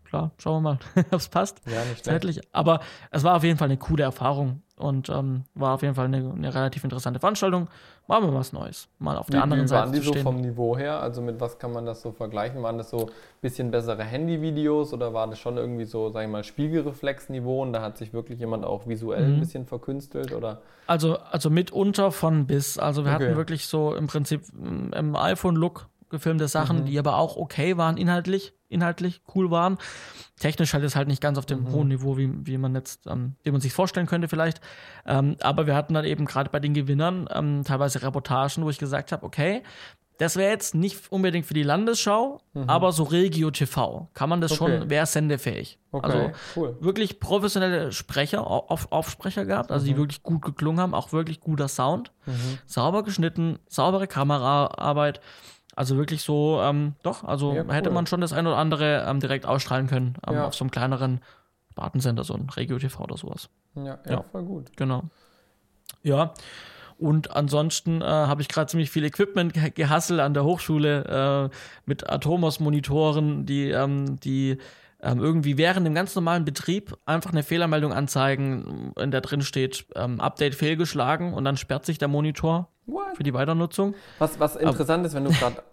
Klar, schauen wir mal, <laughs> ob es passt Ja, nicht zeitlich. Aber es war auf jeden Fall eine coole Erfahrung und ähm, war auf jeden Fall eine, eine relativ interessante Veranstaltung. War mal was Neues, mal auf der Wie, anderen wie waren Seite die zu so stehen. vom Niveau her? Also mit was kann man das so vergleichen? Waren das so ein bisschen bessere Handyvideos oder war das schon irgendwie so, sag ich mal, Spiegelreflexniveau und da hat sich wirklich jemand auch visuell Mhm. ein bisschen verkünstelt oder? Also, also mitunter von bis. Also wir Okay. hatten wirklich so im Prinzip mm, im iPhone-Look gefilmte Sachen, Mhm. die aber auch okay waren, inhaltlich, inhaltlich cool waren. Technisch halt ist halt nicht ganz auf dem Mhm. hohen Niveau, wie, wie man jetzt, ähm, wie man sich vorstellen könnte vielleicht. Ähm, aber wir hatten dann eben gerade bei den Gewinnern ähm, teilweise Reportagen, wo ich gesagt habe, okay, das wäre jetzt nicht unbedingt für die Landesschau, aber so Regio TV kann man das Mhm. Okay. schon, wäre sendefähig. Okay, Also cool. wirklich professionelle Sprecher, Auf Aufsprecher gehabt, also die wirklich gut geklungen haben, auch wirklich guter Sound, Mhm. sauber geschnitten, saubere Kameraarbeit. Also wirklich so, ähm, doch, also Ja, hätte cool. man schon das ein oder andere ähm, direkt ausstrahlen können ähm, Ja. auf so einem kleineren Spartensender, so ein Regio TV oder sowas. Ja, ja, Ja. voll gut. Genau. Ja. Und ansonsten äh, habe ich gerade ziemlich viel Equipment ge gehasselt an der Hochschule äh, mit Atomos-Monitoren, die, ähm, die ähm, irgendwie während dem ganz normalen Betrieb einfach eine Fehlermeldung anzeigen, in der drin steht, ähm, Update fehlgeschlagen und dann sperrt sich der Monitor What? für die Weiternutzung. Was, was interessant ist, wenn du gerade <laughs>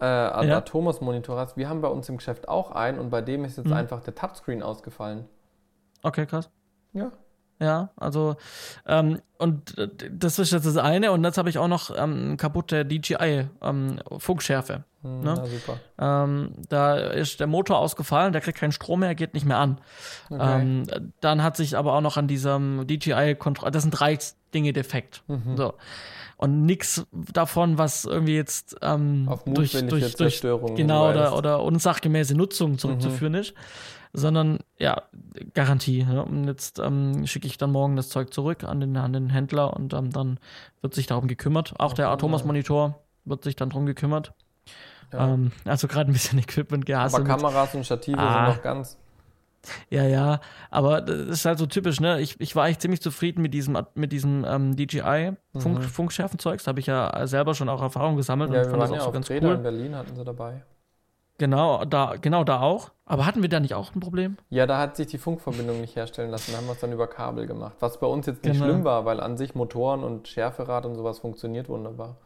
äh, Ja. Atomos Monitor hast, wir haben bei uns im Geschäft auch einen und bei dem ist Mhm. jetzt einfach der Touchscreen ausgefallen. Okay, krass. Ja. Ja, also ähm, und äh, das ist jetzt das eine und jetzt habe ich auch noch ähm, kaputte DJI ähm, Funkschärfe. Hm, Ne? Na. Ähm, da ist der Motor ausgefallen, der kriegt keinen Strom mehr, geht nicht mehr an. Okay. Ähm, dann hat sich aber auch noch an diesem DJI-Kontrolle, das sind drei Dinge defekt. Mhm. So. Und nichts davon, was irgendwie jetzt ähm, durch, durch, durch genau oder, oder unsachgemäße Nutzung zurückzuführen Mhm. ist, sondern ja, Garantie. Ja. Und jetzt ähm, schicke ich dann morgen das Zeug zurück an den, an den Händler und ähm, dann wird sich darum gekümmert. Auch der Okay. Atomos-Monitor wird sich dann darum gekümmert. Ja. Ähm, also gerade ein bisschen <laughs> Equipment Aber gehasselt. mit- Kameras und Stative Ah. sind noch ganz. Ja, ja, aber das ist halt so typisch, ne? Ich, ich war eigentlich ziemlich zufrieden mit diesem, mit diesem ähm, DJI-Funk, Mhm. Da habe ich ja selber schon auch Erfahrung gesammelt Ja, und fand das auch ja so ganz Räder in cool. Berlin, hatten sie dabei. Genau, da, genau da auch. Aber hatten wir da nicht auch ein Problem? Ja, da hat sich die Funkverbindung nicht herstellen lassen. Da haben wir es dann über Kabel gemacht. Was bei uns jetzt nicht genau. schlimm war, weil an sich Motoren und Schärferad und sowas funktioniert wunderbar.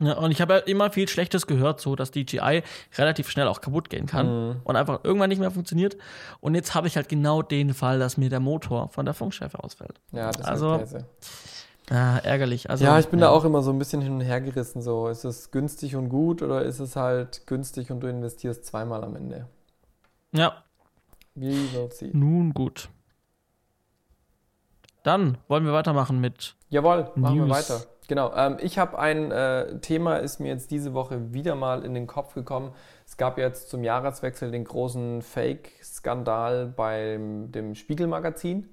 Ja, und ich habe ja immer viel Schlechtes gehört, so dass DJI relativ schnell auch kaputt gehen kann mhm. und einfach irgendwann nicht mehr funktioniert. Und jetzt habe ich halt genau den Fall, dass mir der Motor von der Funkschärfe ausfällt. Ja, das also, ist also, Ah, ärgerlich. Also, ja, ich bin ja. da auch immer so ein bisschen hin und her gerissen. So, ist es günstig und gut oder ist es halt günstig und du investierst zweimal am Ende? Ja. Wie wird sie? Nun gut. Dann wollen wir weitermachen mit. Jawohl, machen News. wir weiter. Genau. Ähm, ich habe ein äh, Thema, ist mir jetzt diese Woche wieder mal in den Kopf gekommen. Es gab jetzt zum Jahreswechsel den großen Fake-Skandal beim dem Spiegelmagazin.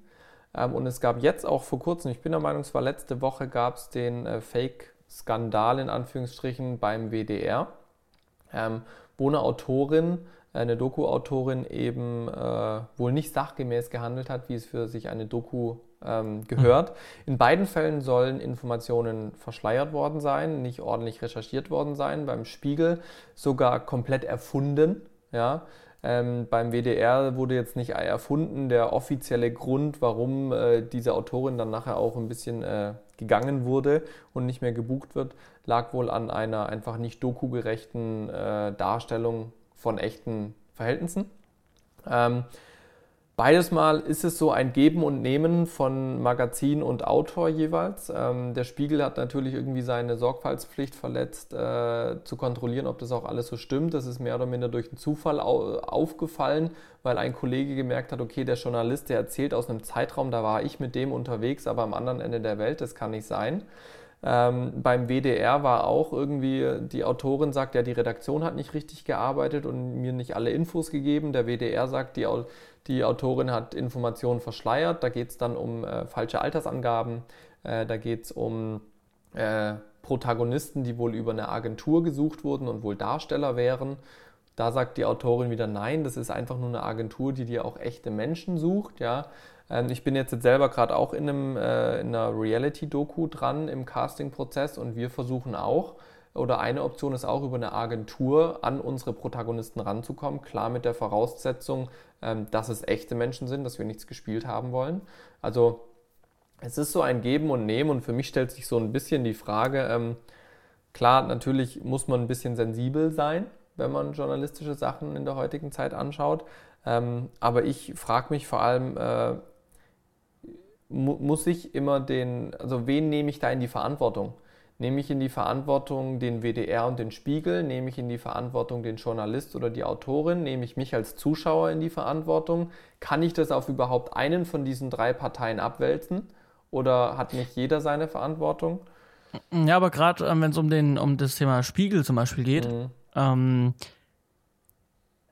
Ähm, und es gab jetzt auch vor kurzem, ich bin der Meinung, es war letzte Woche, gab es den äh, Fake-Skandal in Anführungsstrichen beim WDR, ähm, wo eine Autorin, eine Doku-Autorin eben äh, wohl nicht sachgemäß gehandelt hat, wie es für sich eine Doku ähm, gehört. Mhm. In beiden Fällen sollen Informationen verschleiert worden sein, nicht ordentlich recherchiert worden sein. Beim Spiegel sogar komplett erfunden. Ja, ähm, beim WDR wurde jetzt nicht erfunden der offizielle Grund, warum äh, diese Autorin dann nachher auch ein bisschen äh, gegangen wurde und nicht mehr gebucht wird, lag wohl an einer einfach nicht dokugerechten äh, Darstellung von echten Verhältnissen. Ähm, Beides Mal ist es so ein Geben und Nehmen von Magazin und Autor jeweils. Ähm, der Spiegel hat natürlich irgendwie seine Sorgfaltspflicht verletzt, äh, zu kontrollieren, ob das auch alles so stimmt. Das ist mehr oder minder durch einen Zufall au aufgefallen, weil ein Kollege gemerkt hat, okay, der Journalist, der erzählt aus einem Zeitraum, da war ich mit dem unterwegs, aber am anderen Ende der Welt, das kann nicht sein. Ähm, beim WDR war auch irgendwie, die Autorin sagt, ja, die Redaktion hat nicht richtig gearbeitet und mir nicht alle Infos gegeben. Der WDR sagt, die, die Autorin hat Informationen verschleiert. Da geht es dann um äh, falsche Altersangaben. Äh, da geht es um äh, Protagonisten, die wohl über eine Agentur gesucht wurden und wohl Darsteller wären. Da sagt die Autorin wieder, nein, das ist einfach nur eine Agentur, die dir auch echte Menschen sucht. Ja? Ähm, ich bin jetzt selber gerade auch in, einem, äh, in einer Reality-Doku dran im Casting-Prozess und wir versuchen auch, oder eine Option ist auch über eine Agentur an unsere Protagonisten ranzukommen. Klar mit der Voraussetzung, ähm, dass es echte Menschen sind, dass wir nichts gespielt haben wollen. Also es ist so ein Geben und Nehmen und für mich stellt sich so ein bisschen die Frage, ähm, klar, natürlich muss man ein bisschen sensibel sein, wenn man journalistische Sachen in der heutigen Zeit anschaut. Ähm, aber ich frage mich vor allem, äh, mu muss ich immer den, also wen nehme ich da in die Verantwortung? Nehme ich in die Verantwortung den WDR und den Spiegel? Nehme ich in die Verantwortung den Journalist oder die Autorin? Nehme ich mich als Zuschauer in die Verantwortung? Kann ich das auf überhaupt einen von diesen drei Parteien abwälzen? Oder hat nicht jeder seine Verantwortung? Ja, aber gerade ähm, wenn es um, um das Thema Spiegel zum Beispiel geht, mhm. ähm,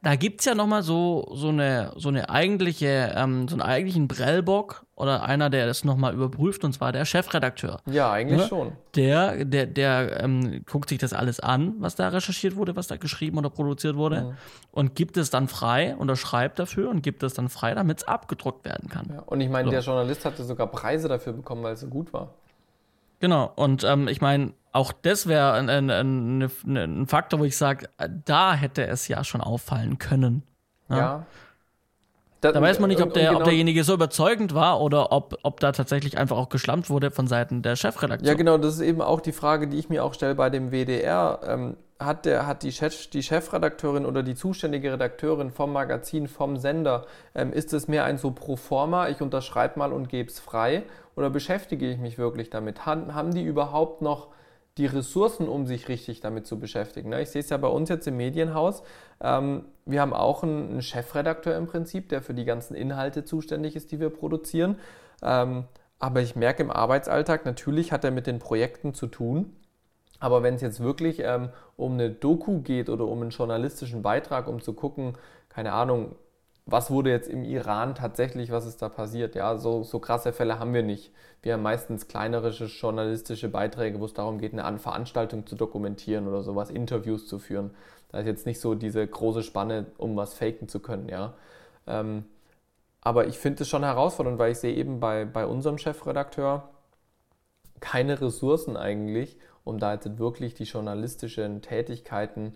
da gibt es ja nochmal so, so, eine, so eine eigentliche, ähm, so einen eigentlichen Brellbock oder einer, der das nochmal überprüft, und zwar der Chefredakteur. Ja, eigentlich ja? schon. Der, der, der ähm, guckt sich das alles an, was da recherchiert wurde, was da geschrieben oder produziert wurde, mhm. und gibt es dann frei, unterschreibt dafür und gibt es dann frei, damit es abgedruckt werden kann. Ja, und ich meine, so. der Journalist hatte sogar Preise dafür bekommen, weil es so gut war. Genau, und ähm, ich meine, auch das wäre ein, ein, ein, ein, Faktor, wo ich sage, da hätte es ja schon auffallen können. Ja. ja. Da, da, weiß man nicht, ob, der, genau, ob derjenige so überzeugend war oder ob, ob da tatsächlich einfach auch geschlampt wurde von Seiten der Chefredaktion. Ja, genau, das ist eben auch die Frage, die ich mir auch stelle bei dem WDR. Ähm, hat, der, hat die, Chef, die Chefredakteurin oder die zuständige Redakteurin vom Magazin, vom Sender, ähm, ist es mehr ein so pro forma, ich unterschreibe mal und gebe es frei? Oder beschäftige ich mich wirklich damit? Haben, haben die überhaupt noch die Ressourcen, um sich richtig damit zu beschäftigen. Ne? Ich sehe es ja bei uns jetzt im Medienhaus. Ähm, wir haben auch einen Chefredakteur im Prinzip, der für die ganzen Inhalte zuständig ist, die wir produzieren. Ähm, aber ich merke im Arbeitsalltag, natürlich hat er mit den Projekten zu tun. Aber wenn es jetzt wirklich ähm, um eine Doku geht oder um einen journalistischen Beitrag, um zu gucken, keine Ahnung, was wurde jetzt im Iran tatsächlich, was ist da passiert? Ja, so, so krasse Fälle haben wir nicht. Wir haben meistens kleinere journalistische Beiträge, wo es darum geht, eine Veranstaltung zu dokumentieren oder sowas, Interviews zu führen. Da ist jetzt nicht so diese große Spanne, um was faken zu können, ja. Ähm, aber ich finde es schon herausfordernd, weil ich sehe eben bei, bei unserem Chefredakteur keine Ressourcen eigentlich, um da jetzt wirklich die journalistischen Tätigkeiten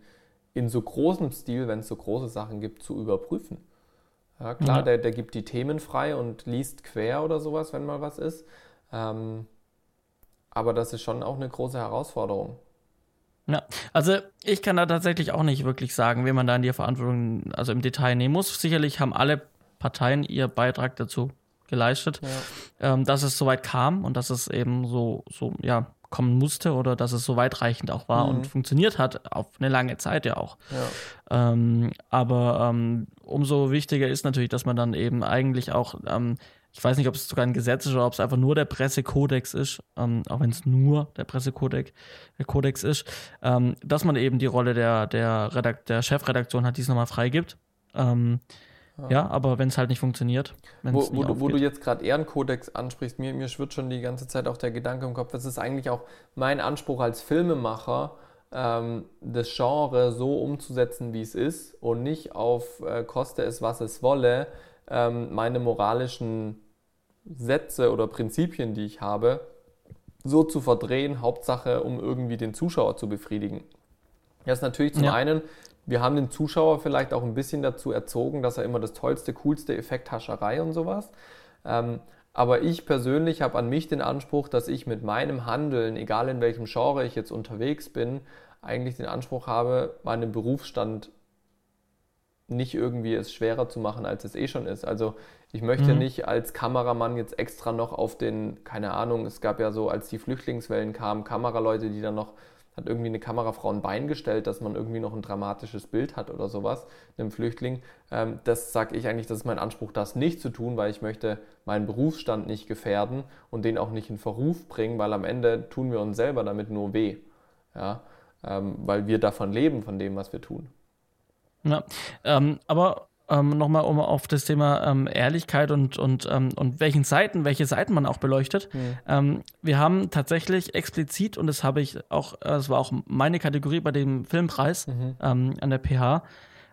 in so großem Stil, wenn es so große Sachen gibt, zu überprüfen. Ja, klar, ja. Der, der gibt die Themen frei und liest quer oder sowas, wenn mal was ist. Ähm, aber das ist schon auch eine große Herausforderung. Ja, also ich kann da tatsächlich auch nicht wirklich sagen, wie man da in die Verantwortung, also im Detail nehmen muss. Sicherlich haben alle Parteien ihr Beitrag dazu geleistet, ja. ähm, dass es soweit kam und dass es eben so, so, ja, kommen musste oder dass es so weitreichend auch war mhm. und funktioniert hat, auf eine lange Zeit ja auch. Ja. Ähm, aber ähm, umso wichtiger ist natürlich, dass man dann eben eigentlich auch ähm, ich weiß nicht, ob es sogar ein Gesetz ist oder ob es einfach nur der Pressekodex ist, ähm, auch wenn es nur der Pressekodex der Kodex ist, ähm, dass man eben die Rolle der, der, Redakt der Chefredaktion hat, die es nochmal freigibt. Ähm, ja. ja. aber wenn es halt nicht funktioniert. Wo, wo, du, wo, du, jetzt gerade Ehrenkodex ansprichst, mir, mir schwirrt schon die ganze Zeit auch der Gedanke im Kopf, das ist eigentlich auch mein Anspruch als Filmemacher, ähm, das Genre so umzusetzen, wie es ist und nicht auf äh, koste es, was es wolle, ähm, meine moralischen Sätze oder Prinzipien, die ich habe, so zu verdrehen, Hauptsache, um irgendwie den Zuschauer zu befriedigen. Das ist natürlich zum ja. einen, wir haben den Zuschauer vielleicht auch ein bisschen dazu erzogen, dass er immer das tollste, coolste Effekthascherei und sowas. Ähm, aber ich persönlich habe an mich den Anspruch, dass ich mit meinem Handeln, egal in welchem Genre ich jetzt unterwegs bin, eigentlich den Anspruch habe, meinen Berufsstand nicht irgendwie es schwerer zu machen, als es eh schon ist. Also ich möchte mhm. nicht als Kameramann jetzt extra noch auf den, keine Ahnung, es gab ja so, als die Flüchtlingswellen kamen, Kameraleute, die dann noch, hat irgendwie eine Kamerafrau ein Bein gestellt, dass man irgendwie noch ein dramatisches Bild hat oder sowas, einem Flüchtling. Ähm, das sage ich eigentlich, das ist mein Anspruch, das nicht zu tun, weil ich möchte meinen Berufsstand nicht gefährden und den auch nicht in Verruf bringen, weil am Ende tun wir uns selber damit nur weh. Ja? Ähm, weil wir davon leben, von dem, was wir tun. Ja, ähm, aber ähm, nochmal um auf das Thema ähm, Ehrlichkeit und, und, ähm, und welchen Seiten, welche Seiten man auch beleuchtet. Mhm. Ähm, wir haben tatsächlich explizit, und das habe ich auch, äh, das war auch meine Kategorie bei dem Filmpreis mhm. ähm, an der PH,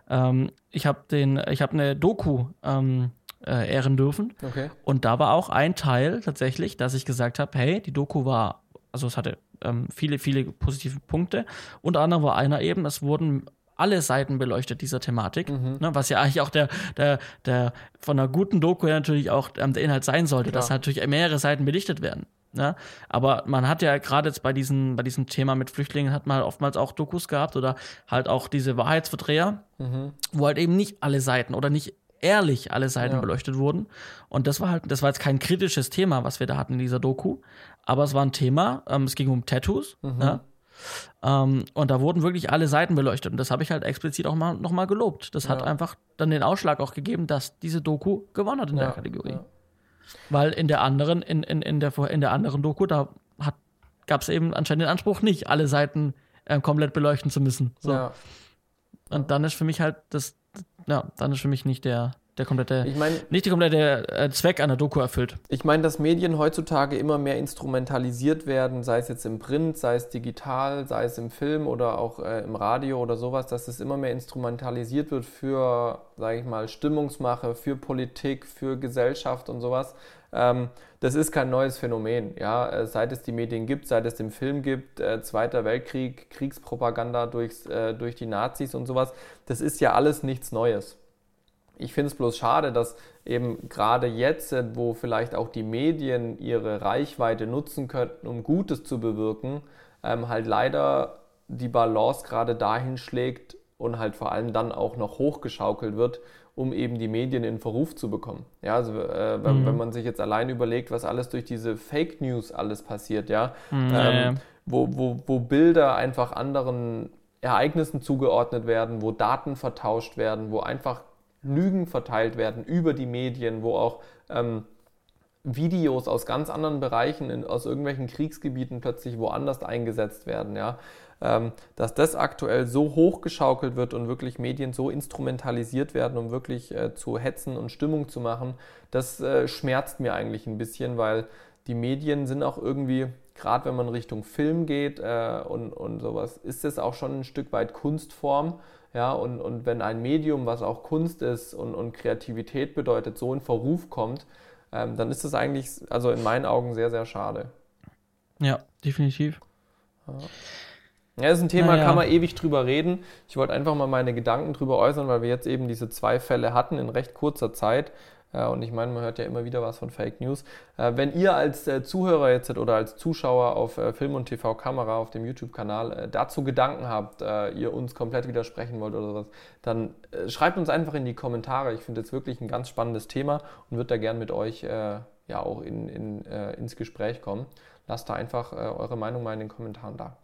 ähm, ich habe den, ich habe eine Doku ähm, äh, ehren dürfen. Okay. Und da war auch ein Teil tatsächlich, dass ich gesagt habe, hey, die Doku war, also es hatte viele, viele positive Punkte. Unter anderem war einer eben, es wurden alle Seiten beleuchtet dieser Thematik, mhm. ne, was ja eigentlich auch der, der, der von einer guten Doku natürlich auch ähm, der Inhalt sein sollte, Klar. dass natürlich mehrere Seiten belichtet werden. Ne? Aber man hat ja gerade jetzt bei, diesen, bei diesem Thema mit Flüchtlingen hat man halt oftmals auch Dokus gehabt oder halt auch diese Wahrheitsverdreher, mhm. wo halt eben nicht alle Seiten oder nicht ehrlich alle Seiten ja. beleuchtet wurden. Und das war halt, das war jetzt kein kritisches Thema, was wir da hatten in dieser Doku, aber es war ein Thema, ähm, es ging um Tattoos, mhm. ne? Ähm, und da wurden wirklich alle Seiten beleuchtet. Und das habe ich halt explizit auch mal nochmal gelobt. Das ja. hat einfach dann den Ausschlag auch gegeben, dass diese Doku gewonnen hat in ja. der Kategorie. Ja. Weil in der anderen, in, in, in, der, in der anderen Doku, da gab es eben anscheinend den Anspruch, nicht alle Seiten äh, komplett beleuchten zu müssen. So. Und dann ist für mich halt das, ja, dann ist für mich nicht der, der komplette, ich mein, nicht der komplette äh, Zweck einer Doku erfüllt. Ich meine, dass Medien heutzutage immer mehr instrumentalisiert werden, sei es jetzt im Print, sei es digital, sei es im Film oder auch äh, im Radio oder sowas, dass es immer mehr instrumentalisiert wird für, sage ich mal, Stimmungsmache, für Politik, für Gesellschaft und sowas. Ähm, das ist kein neues Phänomen. Ja? Äh, seit es die Medien gibt, seit es den Film gibt, äh, Zweiter Weltkrieg, Kriegspropaganda durchs, äh, durch die Nazis und sowas, das ist ja alles nichts Neues. Ich finde es bloß schade, dass eben gerade jetzt, wo vielleicht auch die Medien ihre Reichweite nutzen könnten, um Gutes zu bewirken, ähm, halt leider die Balance gerade dahin schlägt und halt vor allem dann auch noch hochgeschaukelt wird, um eben die Medien in Verruf zu bekommen. Ja, also äh, wenn, mhm. wenn, man sich jetzt allein überlegt, was alles durch diese Fake News alles passiert, ja, mhm, ähm, Wo, wo, wo Bilder einfach anderen Ereignissen zugeordnet werden, wo Daten vertauscht werden, wo einfach Lügen verteilt werden über die Medien, wo auch ähm, Videos aus ganz anderen Bereichen, in, aus irgendwelchen Kriegsgebieten plötzlich woanders eingesetzt werden, ja. Ähm, dass das aktuell so hochgeschaukelt wird und wirklich Medien so instrumentalisiert werden, um wirklich äh, zu hetzen und Stimmung zu machen, das äh, schmerzt mir eigentlich ein bisschen, weil die Medien sind auch irgendwie, gerade wenn man Richtung Film geht äh, und, und sowas, ist es auch schon ein Stück weit Kunstform. Ja, und, und wenn ein Medium, was auch Kunst ist und, und Kreativität bedeutet, so in Verruf kommt, ähm, dann ist das eigentlich, also in meinen Augen, sehr, sehr schade. Ja, definitiv. Ja. Ja, das ist ein Thema, Naja. kann man ewig drüber reden. Ich wollte einfach mal meine Gedanken drüber äußern, weil wir jetzt eben diese zwei Fälle hatten in recht kurzer Zeit. Äh, Und ich meine, man hört ja immer wieder was von Fake News. Äh, Wenn ihr als äh, Zuhörer jetzt oder als Zuschauer auf Film und TV Kamera auf dem YouTube-Kanal dazu Gedanken habt, ihr uns komplett widersprechen wollt oder sowas, dann schreibt uns einfach in die Kommentare. Ich finde jetzt wirklich ein ganz spannendes Thema und würde da gern mit euch ja auch in, in, ins Gespräch kommen. Lasst da einfach eure Meinung mal in den Kommentaren da.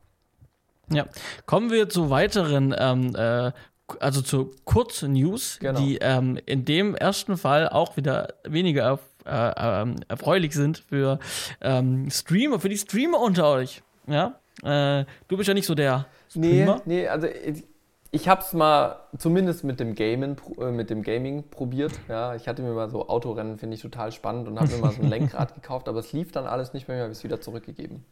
Ja, kommen wir zu weiteren, ähm, äh, also zu Kurznews, Genau. die ähm, in dem ersten Fall auch wieder weniger äh, ähm, erfreulich sind für ähm, Streamer, für die Streamer unter euch. Ja, äh, du bist ja nicht so der Nee, Streamer. nee, also ich, ich habe es mal zumindest mit dem Gamen, äh, mit dem Gaming probiert. Ja, ich hatte mir mal so Autorennen, finde ich total spannend und habe mir mal so ein <laughs> Lenkrad gekauft, aber es lief dann alles nicht mehr, habe ich es wieder zurückgegeben.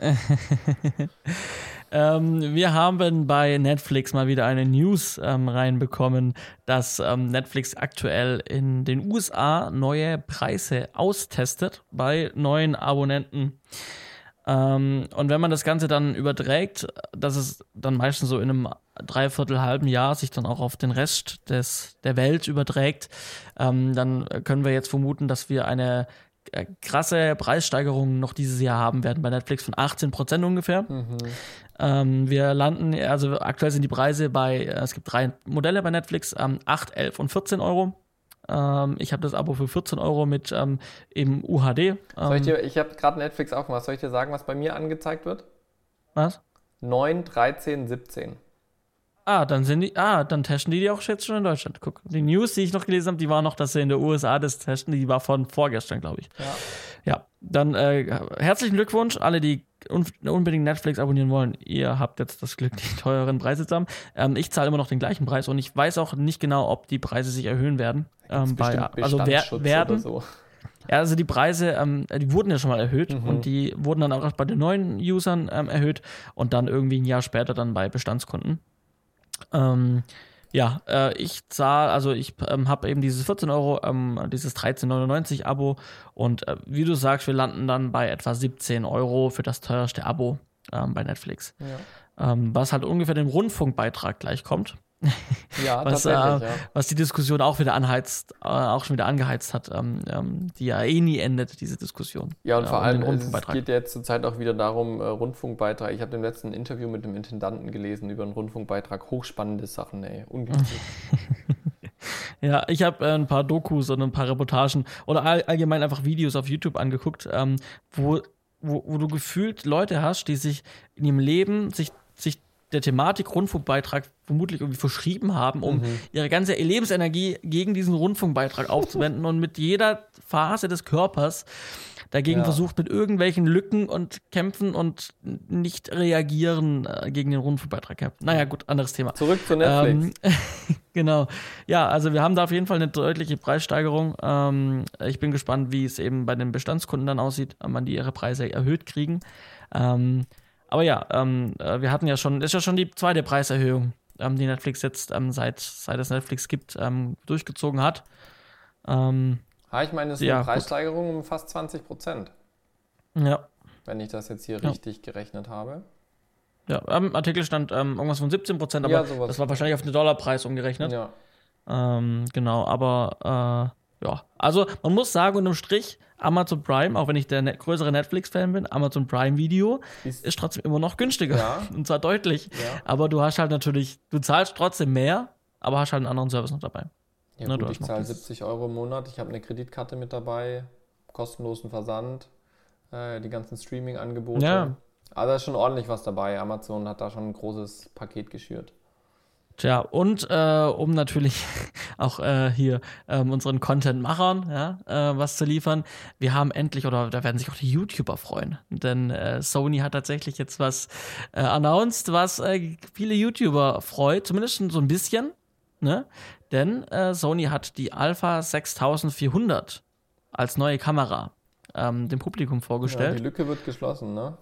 <laughs> Ähm, wir haben bei Netflix mal wieder eine News ähm, reinbekommen, dass ähm, Netflix aktuell in den USA neue Preise austestet bei neuen Abonnenten. Ähm, und wenn man das Ganze dann überträgt, dass es dann meistens so in einem dreiviertel halben Jahr sich dann auch auf den Rest des, der Welt überträgt, ähm, dann können wir jetzt vermuten, dass wir eine krasse Preissteigerung noch dieses Jahr haben werden bei Netflix von 18 Prozent ungefähr. Ähm, wir landen, also aktuell sind die Preise bei, äh, es gibt drei Modelle bei Netflix, ähm, 8, 11 und 14 Euro. Ähm, ich habe das Abo für 14 Euro mit ähm, eben UHD. Ähm, Soll ich dir, ich habe gerade Netflix aufgemacht, soll ich dir sagen, was bei mir angezeigt wird? was? 9, 13, 17. Ah, dann sind die, ah, dann testen die die auch jetzt schon in Deutschland. Guck, die News, die ich noch gelesen habe, die war noch, dass sie in der USA das testen, die war von vorgestern, glaube ich. Ja. Ja, dann äh, herzlichen Glückwunsch, alle, die un unbedingt Netflix abonnieren wollen. Ihr habt jetzt das Glück, die teuren Preise zu haben. Ähm, ich zahle immer noch den gleichen Preis und ich weiß auch nicht genau, ob die Preise sich erhöhen werden. Ähm, bei, also wer, werden. oder so. Ja, also die Preise, ähm, die wurden ja schon mal erhöht Mhm. und die wurden dann auch erst bei den neuen Usern ähm, erhöht und dann irgendwie ein Jahr später dann bei Bestandskunden. Ähm, ja, äh, ich zahle, also ich ähm, habe eben dieses 14 Euro, ähm, dieses 13,99 Abo und äh, wie du sagst, wir landen dann bei etwa 17 Euro für das teuerste Abo ähm, bei Netflix. Ja, Ähm, was halt ungefähr dem Rundfunkbeitrag gleichkommt ja <laughs> was, äh, ja. was die Diskussion auch wieder anheizt, äh, auch schon wieder angeheizt hat, ähm, ähm, die ja eh nie endet, diese Diskussion. Ja, und äh, vor um allem, es Rundfunkbeitrag. geht ja jetzt zurzeit auch wieder darum, äh, Rundfunkbeitrag. Ich habe im letzten Interview mit dem Intendanten gelesen über einen Rundfunkbeitrag. Hochspannende Sachen, ey. Unglaublich. <laughs> Ja, ich habe äh, ein paar Dokus und ein paar Reportagen oder all, allgemein einfach Videos auf YouTube angeguckt, ähm, wo, wo, wo du gefühlt Leute hast, die sich in ihrem Leben sich, sich der Thematik Rundfunkbeitrag vermutlich irgendwie verschrieben haben, um ihre ganze Lebensenergie gegen diesen Rundfunkbeitrag aufzuwenden und mit jeder Phase des Körpers dagegen Ja. versucht, mit irgendwelchen Lücken und Kämpfen und nicht reagieren äh, gegen den Rundfunkbeitrag kämpfen. Naja, gut, anderes Thema. Zurück zu Netflix. Ähm, <laughs> genau. Ja, also wir haben da auf jeden Fall eine deutliche Preissteigerung. Ähm, ich bin gespannt, wie es eben bei den Bestandskunden dann aussieht, wann die ihre Preise erhöht kriegen. Ähm, aber ja, ähm, äh, wir hatten ja schon, das ist ja schon die zweite Preiserhöhung, ähm, die Netflix jetzt ähm, seit, seit es Netflix gibt, ähm, durchgezogen hat. Ähm, ha, ich meine, es ist ja, eine gut. Preissteigerung um fast 20 Prozent, ja. wenn ich das jetzt hier Ja. richtig gerechnet habe. Ja, im Artikel stand ähm, irgendwas von 17 Prozent, aber Ja, das war wahrscheinlich auf den Dollarpreis umgerechnet. Ja. Ähm, genau, aber äh, ja. Also man muss sagen, unterm Strich, Amazon Prime, auch wenn ich der net größere Netflix-Fan bin, Amazon Prime Video Ist- ist trotzdem immer noch günstiger. Ja. <laughs> Und zwar deutlich. Ja. Aber du hast halt natürlich, du zahlst trotzdem mehr, aber hast halt einen anderen Service noch dabei. Ja, Na, gut, ich zahle dieses- 70 Euro im Monat. Ich habe eine Kreditkarte mit dabei, kostenlosen Versand, äh, die ganzen Streaming-Angebote. Ja. Aber da ist schon ordentlich was dabei. Amazon hat da schon ein großes Paket geschürt. Tja, und äh, um natürlich <laughs> auch äh, hier ähm, unseren Content-Machern ja, äh, was zu liefern, wir haben endlich, oder da werden sich auch die YouTuber freuen, denn äh, Sony hat tatsächlich jetzt was äh, announced, was äh, viele YouTuber freut, zumindest so ein bisschen, ne? Denn Sony hat die Alpha 6400 als neue Kamera ähm, dem Publikum Ja, vorgestellt. die Lücke wird geschlossen, ne?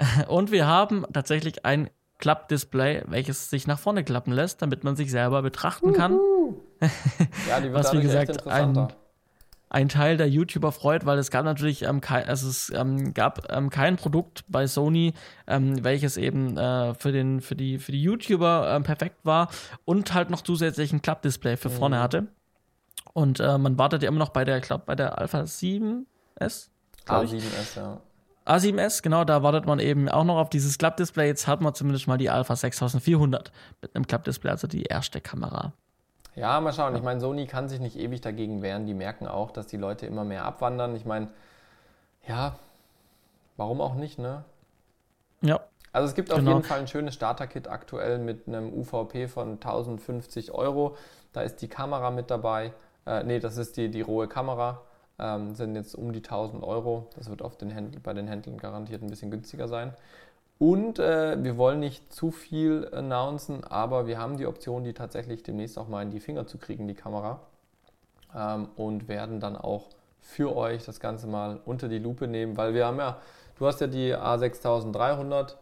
<laughs> Und wir haben tatsächlich ein Klappdisplay, welches sich nach vorne klappen lässt, damit man sich selber betrachten kann. <laughs> Ja, die wird Was, wie gesagt, interessanter. ein Teil der YouTuber freut, weil es gab natürlich ähm, kein, also es ähm, gab ähm, kein Produkt bei Sony, ähm, welches eben äh, für den für die für die YouTuber ähm, perfekt war und halt noch zusätzlich ein Klappdisplay für vorne Mhm. hatte. Und äh, man wartet ja immer noch bei der, glaub, bei der Alpha 7S. glaub ich. A7S, ja. A7S, genau, da wartet man eben auch noch auf dieses Klappdisplay. Jetzt hat man zumindest mal die Alpha 6400 mit einem Klappdisplay, also die erste Kamera. Ja, mal schauen. Ich meine, Sony kann sich nicht ewig dagegen wehren. Die merken auch, dass die Leute immer mehr abwandern. Ich meine, ja, warum auch nicht, ne? Ja, Also es gibt auf Genau. jeden Fall ein schönes Starter-Kit aktuell mit einem UVP von 1050 Euro. Da ist die Kamera mit dabei. Äh, nee, das ist die, die rohe Kamera. Ähm, sind jetzt um die 1000 Euro. Das wird auf den Händl bei den Händlern garantiert ein bisschen günstiger sein. Und äh, wir wollen nicht zu viel announcen, aber wir haben die Option, die tatsächlich demnächst auch mal in die Finger zu kriegen, die Kamera. Ähm, und werden dann auch für euch das Ganze mal unter die Lupe nehmen, weil wir haben ja, du hast ja die A6300,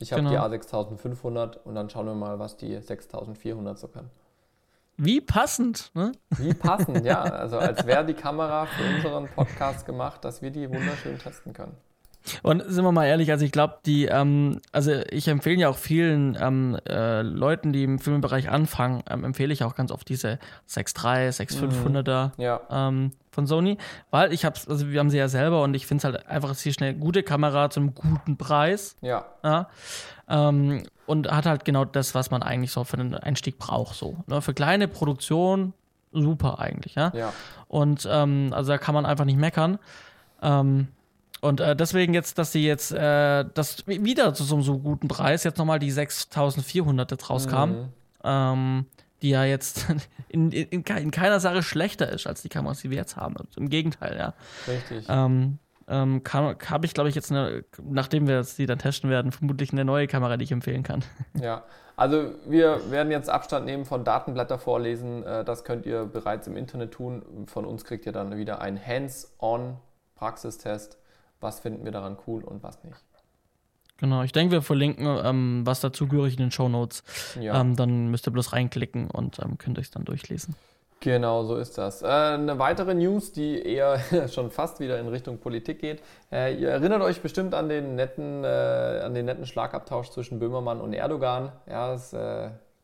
ich habe Genau. die A6500 und dann schauen wir mal, was die 6400 so kann. Wie passend, ne? Wie passend, ja. Also als wäre die Kamera für unseren Podcast gemacht, dass wir die wunderschön testen können. Und sind wir mal ehrlich, also ich glaube, die, ähm, also ich empfehle ja auch vielen ähm, äh, Leuten, die im Filmbereich anfangen, ähm, empfehle ich auch ganz oft diese 6.3, 6.500er Ja, ähm, von Sony, weil ich hab's, also wir haben sie ja selber und ich finde es halt einfach sehr schnell gute Kamera zum guten Preis. ja, Ja. Und hat halt genau das, was man eigentlich so für den Einstieg braucht. So. Ne? Für kleine Produktion super eigentlich, ja. ja. Und ähm, also da kann man einfach nicht meckern. Ähm, und äh, deswegen jetzt, dass sie jetzt äh, das wieder zu so einem so guten Preis jetzt nochmal die 6400 jetzt rauskam, Mhm. ähm, die ja jetzt <laughs> in, in, in keiner Sache schlechter ist als die Kameras, die wir jetzt haben. Also Im Gegenteil, ja. Richtig. Ähm, ähm, habe ich, glaube ich, jetzt, eine, nachdem wir jetzt die dann testen werden, vermutlich eine neue Kamera, die ich empfehlen kann. <laughs> Ja, also wir werden jetzt Abstand nehmen von Datenblätter vorlesen. Äh, Das könnt ihr bereits im Internet tun. Von uns kriegt ihr dann wieder einen Hands-on-Praxistest. Was finden wir daran cool und was nicht. Genau, ich denke, wir verlinken ähm, was dazugehörig in den Show Notes. Ja, Ähm, dann müsst ihr bloß reinklicken und ähm, könnt euch dann durchlesen. Genau so ist das. Äh, Eine weitere News, die eher <laughs> schon fast wieder in Richtung Politik geht. Äh, Ihr erinnert euch bestimmt an den netten, äh, an den netten Schlagabtausch zwischen Böhmermann und Erdogan. Ja, es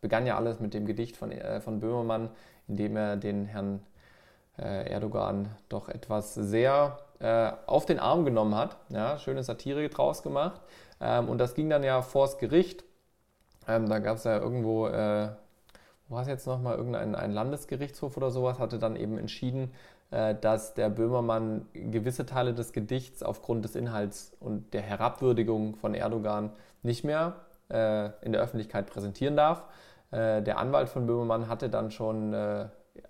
begann ja alles mit dem Gedicht von, von Böhmermann, in dem er den Herrn Erdogan doch etwas sehr auf den Arm genommen hat. Ja, schöne Satire draus gemacht. Ähm, und das ging dann ja vors Gericht. Ähm, da gab es ja irgendwo, wo es jetzt nochmal, irgendein ein Landesgerichtshof oder sowas, hatte dann eben entschieden, äh, dass der Böhmermann gewisse Teile des Gedichts aufgrund des Inhalts und der Herabwürdigung von Erdogan nicht mehr äh, in der Öffentlichkeit präsentieren darf. Äh, der Anwalt von Böhmermann hatte dann schon äh,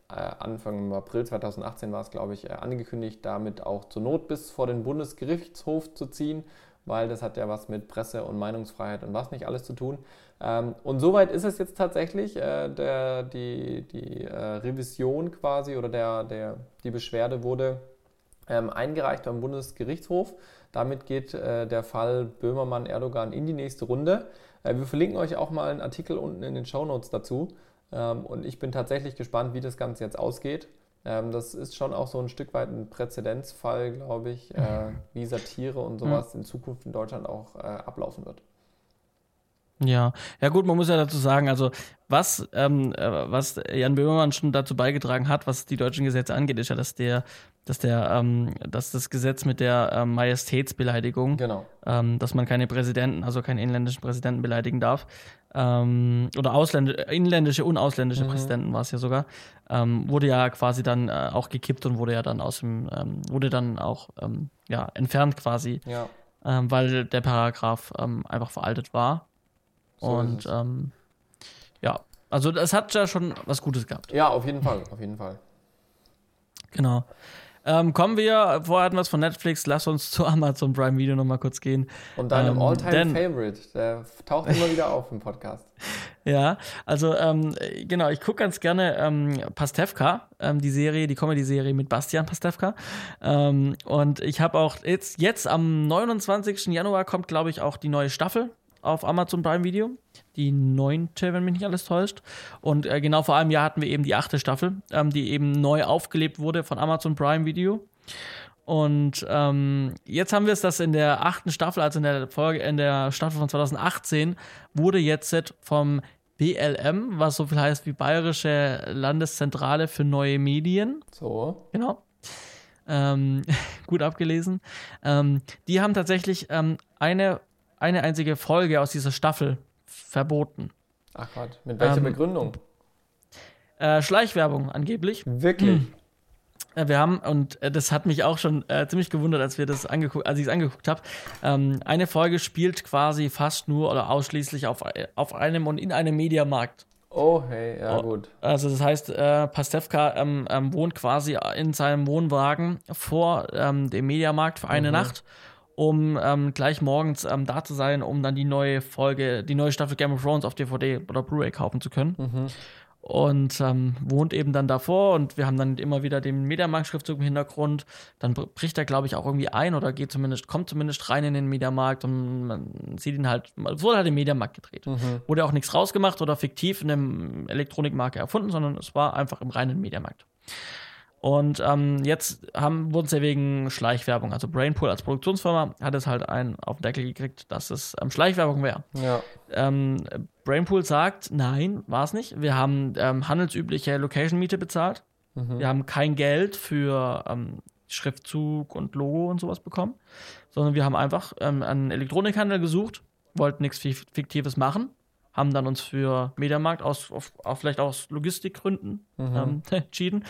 äh, Anfang April 2018 war es, glaube ich, äh, angekündigt, damit auch zur Not bis vor den Bundesgerichtshof zu ziehen, weil das hat ja was mit Presse- und Meinungsfreiheit und was nicht alles zu tun. Ähm, und soweit ist es jetzt tatsächlich, äh, der, die, die äh, Revision quasi oder der, der, die Beschwerde wurde ähm, eingereicht beim Bundesgerichtshof. Damit geht äh, der Fall Böhmermann-Erdogan in die nächste Runde. Äh, wir verlinken euch auch mal einen Artikel unten in den Shownotes dazu. Ähm, und ich bin tatsächlich gespannt, wie das Ganze jetzt ausgeht. Ähm, das ist schon auch so ein Stück weit ein Präzedenzfall, glaube ich, äh, wie Satire und sowas in Zukunft in Deutschland auch äh, ablaufen wird. Ja, ja gut, man muss ja dazu sagen, also was, ähm, äh, was Jan Böhmermann schon dazu beigetragen hat, was die deutschen Gesetze angeht, ist ja, dass der, dass der, ähm, dass das Gesetz mit der ähm, Majestätsbeleidigung, Genau. ähm, dass man keine Präsidenten, also keinen inländischen Präsidenten beleidigen darf, ähm, oder ausländische, inländische und ausländische Mhm. Präsidenten war es ja sogar, ähm, wurde ja quasi dann äh, auch gekippt und wurde ja dann aus dem, ähm, wurde dann auch ja entfernt quasi, Ja. weil der Paragraph einfach veraltet war. So und ja, also das hat ja schon was Gutes gehabt. Ja, auf jeden Fall, auf jeden Fall. Genau. Ähm, kommen wir, vorher hatten wir es von Netflix, lass uns <laughs> zu Amazon Prime Video nochmal kurz gehen. Und deinem Ähm, All-Time denn- Favorite, der taucht immer wieder auf im Podcast. <laughs> Ja, also ähm, genau, ich gucke ganz gerne ähm, Pastewka, ähm, die Serie, die Comedy-Serie mit Bastian Pastewka. Ähm, und ich habe auch jetzt, jetzt am 29. Januar kommt, glaube ich, auch die neue Staffel auf Amazon Prime Video. Die neunte, wenn mich nicht alles täuscht. Und äh, genau vor einem Jahr hatten wir eben die achte Staffel, ähm, die eben neu aufgelebt wurde von Amazon Prime Video. Und ähm, jetzt haben wir es, dass in der achten Staffel, also in der Folge, in der Staffel von 2018, wurde jetzt vom BLM, was so viel heißt wie Bayerische Landeszentrale für neue Medien. So. Genau. Ähm, <laughs> gut abgelesen. Ähm, die haben tatsächlich ähm, eine, eine einzige Folge aus dieser Staffel verboten. Ach Gott, mit welcher Ähm, Begründung? Äh, Schleichwerbung angeblich. Wirklich? Äh, Wir haben, und äh, das hat mich auch schon äh, ziemlich gewundert, als wir das angeguckt, als ich es angeguckt habe. Ähm, eine Folge spielt quasi fast nur oder ausschließlich auf, äh, auf einem und in einem Mediamarkt. Oh, hey, ja Oh. gut. Also das heißt, äh, Pastewka ähm, ähm, wohnt quasi in seinem Wohnwagen vor ähm, dem Mediamarkt für eine Mhm. Nacht, um ähm, gleich morgens ähm, da zu sein, um dann die neue Folge, die neue Staffel Game of Thrones auf DVD oder Blu-ray kaufen zu können. Mhm. Und ähm, wohnt eben dann davor und wir haben dann immer wieder den Mediamarkt-Schriftzug im Hintergrund. Dann br- bricht er, glaube ich, auch irgendwie ein oder geht zumindest, kommt zumindest rein in den Mediamarkt und man sieht ihn halt, es wurde halt im Mediamarkt gedreht. Mhm. Wurde auch nichts rausgemacht oder fiktiv in einem Elektronikmarke erfunden, sondern es war einfach im reinen Mediamarkt. Und ähm, jetzt haben, wurden sie wegen Schleichwerbung, also Brainpool als Produktionsfirma hat es halt einen auf den Deckel gekriegt, dass es ähm, Schleichwerbung wäre. Ja. Ähm, Brainpool sagt, nein, war es nicht. Wir haben ähm, handelsübliche Location-Miete bezahlt. Mhm. Wir haben kein Geld für ähm, Schriftzug und Logo und sowas bekommen, sondern wir haben einfach ähm, einen Elektronikhandel gesucht, wollten nichts Fi- Fiktives machen, haben dann uns für Mediamarkt aus, auf, auch vielleicht aus Logistikgründen Mhm. ähm, <laughs> entschieden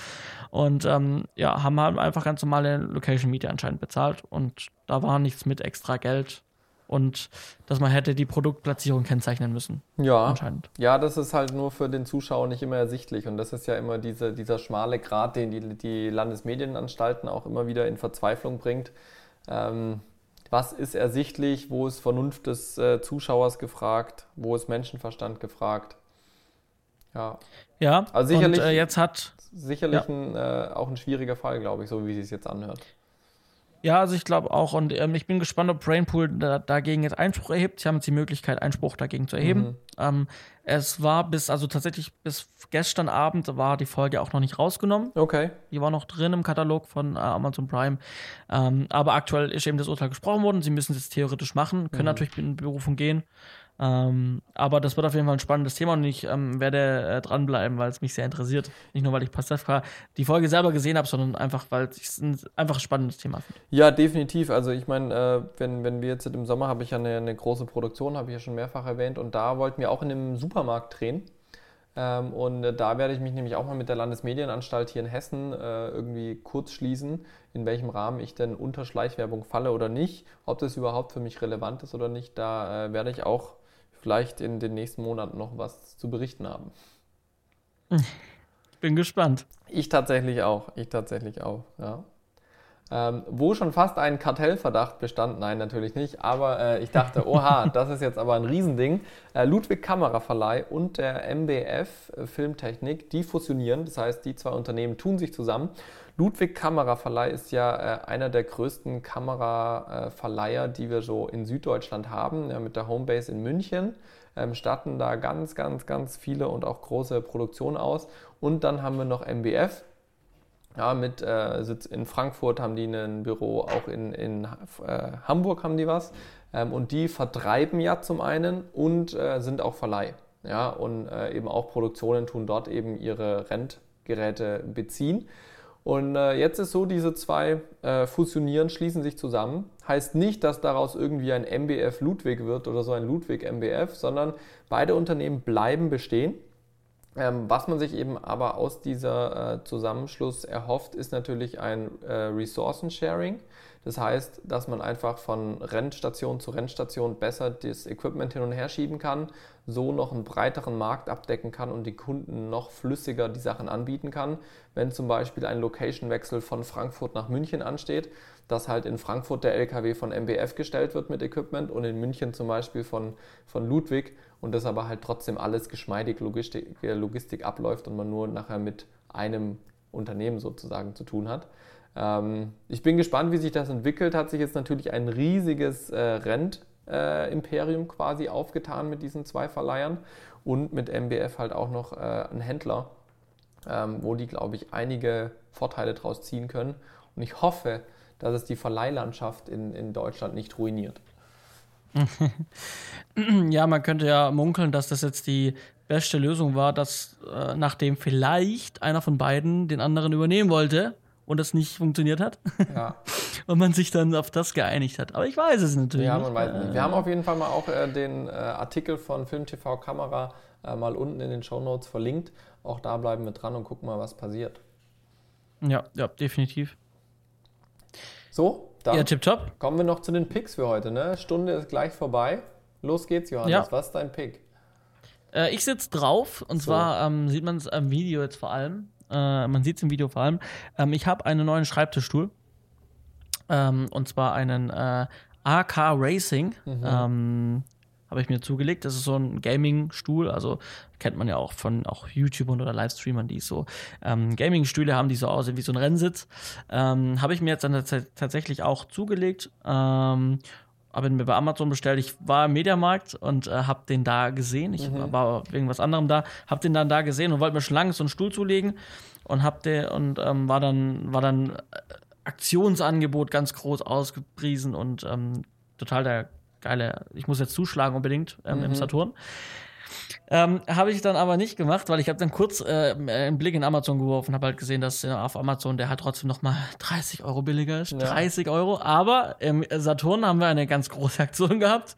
und ähm, ja, haben halt einfach ganz normale Location-Miete anscheinend bezahlt und da war nichts mit extra Geld und dass man hätte die Produktplatzierung kennzeichnen müssen, Ja. anscheinend. Ja, das ist halt nur für den Zuschauer nicht immer ersichtlich. Und das ist ja immer diese, dieser schmale Grat, den die, die Landesmedienanstalten auch immer wieder in Verzweiflung bringt. Ähm, was ist ersichtlich? Wo ist Vernunft des äh, Zuschauers gefragt? Wo ist Menschenverstand gefragt? Ja, Ja, Also sicherlich- und äh, jetzt hat sicherlich ein, äh, auch ein schwieriger Fall, glaube ich, so wie sie es jetzt anhört. Ja, also ich glaube auch. Und ähm, ich bin gespannt, ob Brainpool da, dagegen jetzt Einspruch erhebt. Sie haben jetzt die Möglichkeit, Einspruch dagegen zu erheben. Mhm. Ähm, es war bis, also tatsächlich bis gestern Abend war die Folge auch noch nicht rausgenommen. Okay. Die war noch drin im Katalog von äh, Amazon Prime. Ähm, aber aktuell ist eben das Urteil gesprochen worden. Sie müssen es jetzt theoretisch machen, können Mhm. natürlich in Berufung gehen. Ähm, aber das wird auf jeden Fall ein spannendes Thema und ich ähm, werde äh, dranbleiben, weil es mich sehr interessiert. Nicht nur, weil ich Pastewka die Folge selber gesehen habe, sondern einfach, weil es ein, einfach ein spannendes Thema finde. Ja, definitiv. Also ich meine, äh, wenn, wenn wir jetzt im Sommer habe ich ja eine, eine große Produktion, habe ich ja schon mehrfach erwähnt, und da wollten wir auch in einem Supermarkt drehen. Ähm, und äh, da werde ich mich nämlich auch mal mit der Landesmedienanstalt hier in Hessen äh, irgendwie kurz schließen, in welchem Rahmen ich denn unter Schleichwerbung falle oder nicht, ob das überhaupt für mich relevant ist oder nicht. Da äh, werde ich auch vielleicht in den nächsten Monaten noch was zu berichten haben. Bin gespannt. Ich tatsächlich auch. Ich tatsächlich auch, ja. Ähm, wo schon fast ein Kartellverdacht bestand, nein, natürlich nicht, aber äh, ich dachte, <laughs> oha, das ist jetzt aber ein Riesending. Äh, Ludwig Kameraverleih und der MBF äh, Filmtechnik, die fusionieren, das heißt, die zwei Unternehmen tun sich zusammen. Ludwig Kameraverleih ist ja äh, einer der größten Kameraverleiher, die wir so in Süddeutschland haben, ja, mit der Homebase in München. Ähm, statten da ganz, ganz, ganz viele und auch große Produktionen aus. Und dann haben wir noch MBF, ja, mit äh, Sitz in Frankfurt haben die ein Büro, auch in, in äh, Hamburg haben die was. Ähm, und die vertreiben ja zum einen und äh, sind auch Verleih. Ja, und äh, eben auch Produktionen tun dort eben ihre Rentgeräte beziehen. Und äh, jetzt ist so, diese zwei äh, fusionieren, schließen sich zusammen. Heißt nicht, dass daraus irgendwie ein MBF Ludwig wird oder so ein Ludwig MBF, sondern beide Unternehmen bleiben bestehen. Ähm, was man sich eben aber aus dieser äh, Zusammenschluss erhofft, ist natürlich ein äh, Ressourcen-Sharing. Das heißt, dass man einfach von Rennstation zu Rennstation besser das Equipment hin und her schieben kann, so noch einen breiteren Markt abdecken kann und die Kunden noch flüssiger die Sachen anbieten kann. Wenn zum Beispiel ein Location-Wechsel von Frankfurt nach München ansteht, dass halt in Frankfurt der LKW von MBF gestellt wird mit Equipment und in München zum Beispiel von, von Ludwig und das aber halt trotzdem alles geschmeidig Logistik, Logistik abläuft und man nur nachher mit einem Unternehmen sozusagen zu tun hat. Ähm, ich bin gespannt, wie sich das entwickelt. Hat sich jetzt natürlich ein riesiges äh, äh, Imperium quasi aufgetan mit diesen zwei Verleihern und mit MBF halt auch noch äh, ein Händler, ähm, wo die, glaube ich, einige Vorteile draus ziehen können. Und ich hoffe, dass es die Verleihlandschaft in, in Deutschland nicht ruiniert. <laughs> ja, man könnte ja munkeln, dass das jetzt die beste Lösung war, dass äh, nachdem vielleicht einer von beiden den anderen übernehmen wollte und das nicht funktioniert hat. Ja. <laughs> und man sich dann auf das geeinigt hat. Aber ich weiß es natürlich. Ja, man weiß nicht. Wir haben auf jeden Fall mal auch äh, den äh, Artikel von Film TV Kamera äh, mal unten in den Show Notes verlinkt. Auch da bleiben wir dran und gucken mal, was passiert. Ja, ja, definitiv. So, dann ja, tipptopp. kommen wir noch zu den Picks für heute. Ne? Stunde ist gleich vorbei. Los geht's, Johannes. Ja. Was ist dein Pick? Äh, ich sitze drauf und so. zwar ähm, sieht man es im Video jetzt vor allem. Äh, man sieht es im Video vor allem. Ähm, ich habe einen neuen Schreibtischstuhl. Ähm, und zwar einen äh, AK Racing. Mhm. Ähm, habe ich mir zugelegt. Das ist so ein Gaming-Stuhl, also kennt man ja auch von auch YouTubern oder Livestreamern, die so ähm, Gaming-Stühle haben, die so aussehen wie so ein Rennsitz. Ähm, habe ich mir jetzt dann tatsächlich auch zugelegt. Ähm, habe ihn mir bei Amazon bestellt. Ich war im Mediamarkt und äh, habe den da gesehen. Ich mhm. war wegen was anderem da, habe den dann da gesehen und wollte mir schon lange so einen Stuhl zulegen und hab den und ähm, war dann war dann äh, Aktionsangebot ganz groß ausgepriesen und ähm, total der geile, ich muss jetzt zuschlagen unbedingt ähm, mhm. im Saturn. Ähm, habe ich dann aber nicht gemacht, weil ich habe dann kurz äh, einen Blick in Amazon geworfen, habe halt gesehen, dass äh, auf Amazon der halt trotzdem noch mal <laughs> 30 Euro billiger ist. Ja. 30 Euro. Aber im Saturn haben wir eine ganz große Aktion gehabt.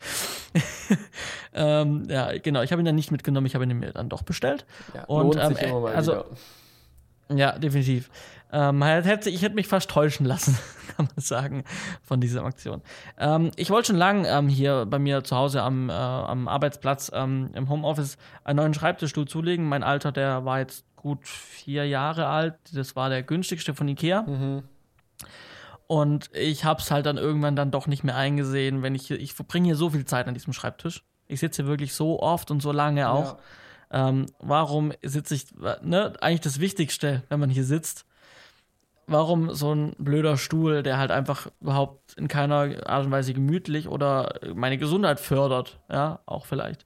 <laughs> ähm, ja, genau. Ich habe ihn dann nicht mitgenommen. Ich habe ihn mir dann doch bestellt. Ja, und ähm, also wieder. Ja, definitiv. Ähm, hätte, ich hätte mich fast täuschen lassen, <laughs> kann man sagen, von dieser Aktion. Ähm, ich wollte schon lange ähm, hier bei mir zu Hause am, äh, am Arbeitsplatz ähm, im Homeoffice einen neuen Schreibtischstuhl zulegen. Mein Alter, der war jetzt gut vier Jahre alt. Das war der günstigste von Ikea. Mhm. Und ich habe es halt dann irgendwann dann doch nicht mehr eingesehen, wenn ich ich verbringe hier so viel Zeit an diesem Schreibtisch. Ich sitze hier wirklich so oft und so lange auch. Ja. Ähm, warum sitze ich, ne, eigentlich das Wichtigste, wenn man hier sitzt, warum so ein blöder Stuhl, der halt einfach überhaupt in keiner Art und Weise gemütlich oder meine Gesundheit fördert, ja, auch vielleicht.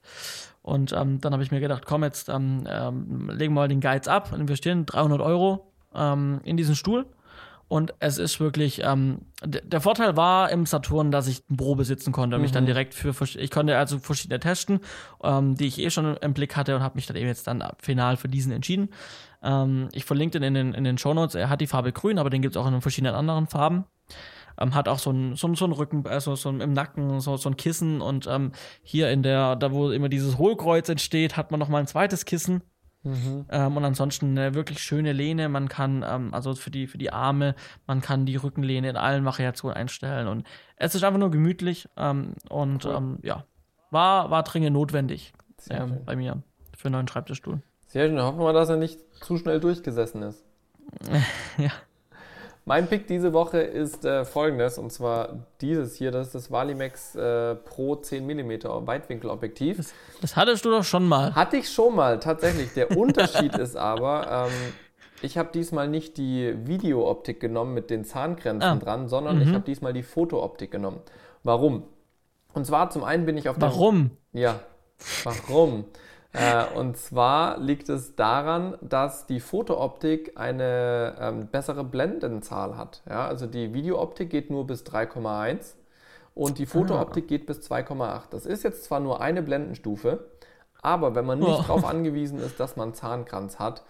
Und ähm, dann habe ich mir gedacht, komm, jetzt ähm, ähm, legen wir mal den Geiz ab und investieren 300 Euro ähm, in diesen Stuhl und es ist wirklich, ähm, der Vorteil war im Saturn, dass ich eine Probe sitzen konnte und mhm. mich dann mhm. direkt für, ich konnte also verschiedene testen, ähm, die ich eh schon im Blick hatte und habe mich dann eben jetzt dann final für diesen entschieden. Ähm, ich verlinke den in den, in den Show Notes. Er hat die Farbe grün, aber den gibt es auch in verschiedenen anderen Farben. Ähm, hat auch so ein, so, so ein Rücken, also so im Nacken, so, so ein Kissen und ähm, hier in der, da wo immer dieses Hohlkreuz entsteht, hat man noch mal ein zweites Kissen Mhm. Ähm, und ansonsten eine wirklich schöne Lehne. Man kann, ähm, also für die, für die Arme, man kann die Rückenlehne in allen Variationen einstellen. Und es ist einfach nur gemütlich ähm, und cool. Ähm, ja, war, war dringend notwendig ähm, bei mir für einen neuen Schreibtischstuhl. Sehr schön. Hoffen wir, dass er nicht zu schnell durchgesessen ist. <laughs> ja. Mein Pick diese Woche ist äh, folgendes, und zwar dieses hier, das ist das Valimax äh, Pro 10 mm Weitwinkelobjektiv. Das, das, hattest du doch schon mal. Hatte ich schon mal, tatsächlich. Der <laughs> Unterschied ist aber, ähm, ich habe diesmal nicht die Videooptik genommen mit den Zahngrenzen ah. dran, sondern mhm. ich habe diesmal die Fotooptik genommen. Warum? Und zwar zum einen bin ich auf der... Warum? Ja, warum? Äh, und zwar liegt es daran, dass die Fotooptik eine ähm, bessere Blendenzahl hat. Ja? Also die Videooptik geht nur bis 3,1 und die Fotooptik ah. geht bis 2,8. Das ist jetzt zwar nur eine Blendenstufe, aber wenn man nicht oh. darauf <laughs> angewiesen ist, dass man Zahnkranz hat,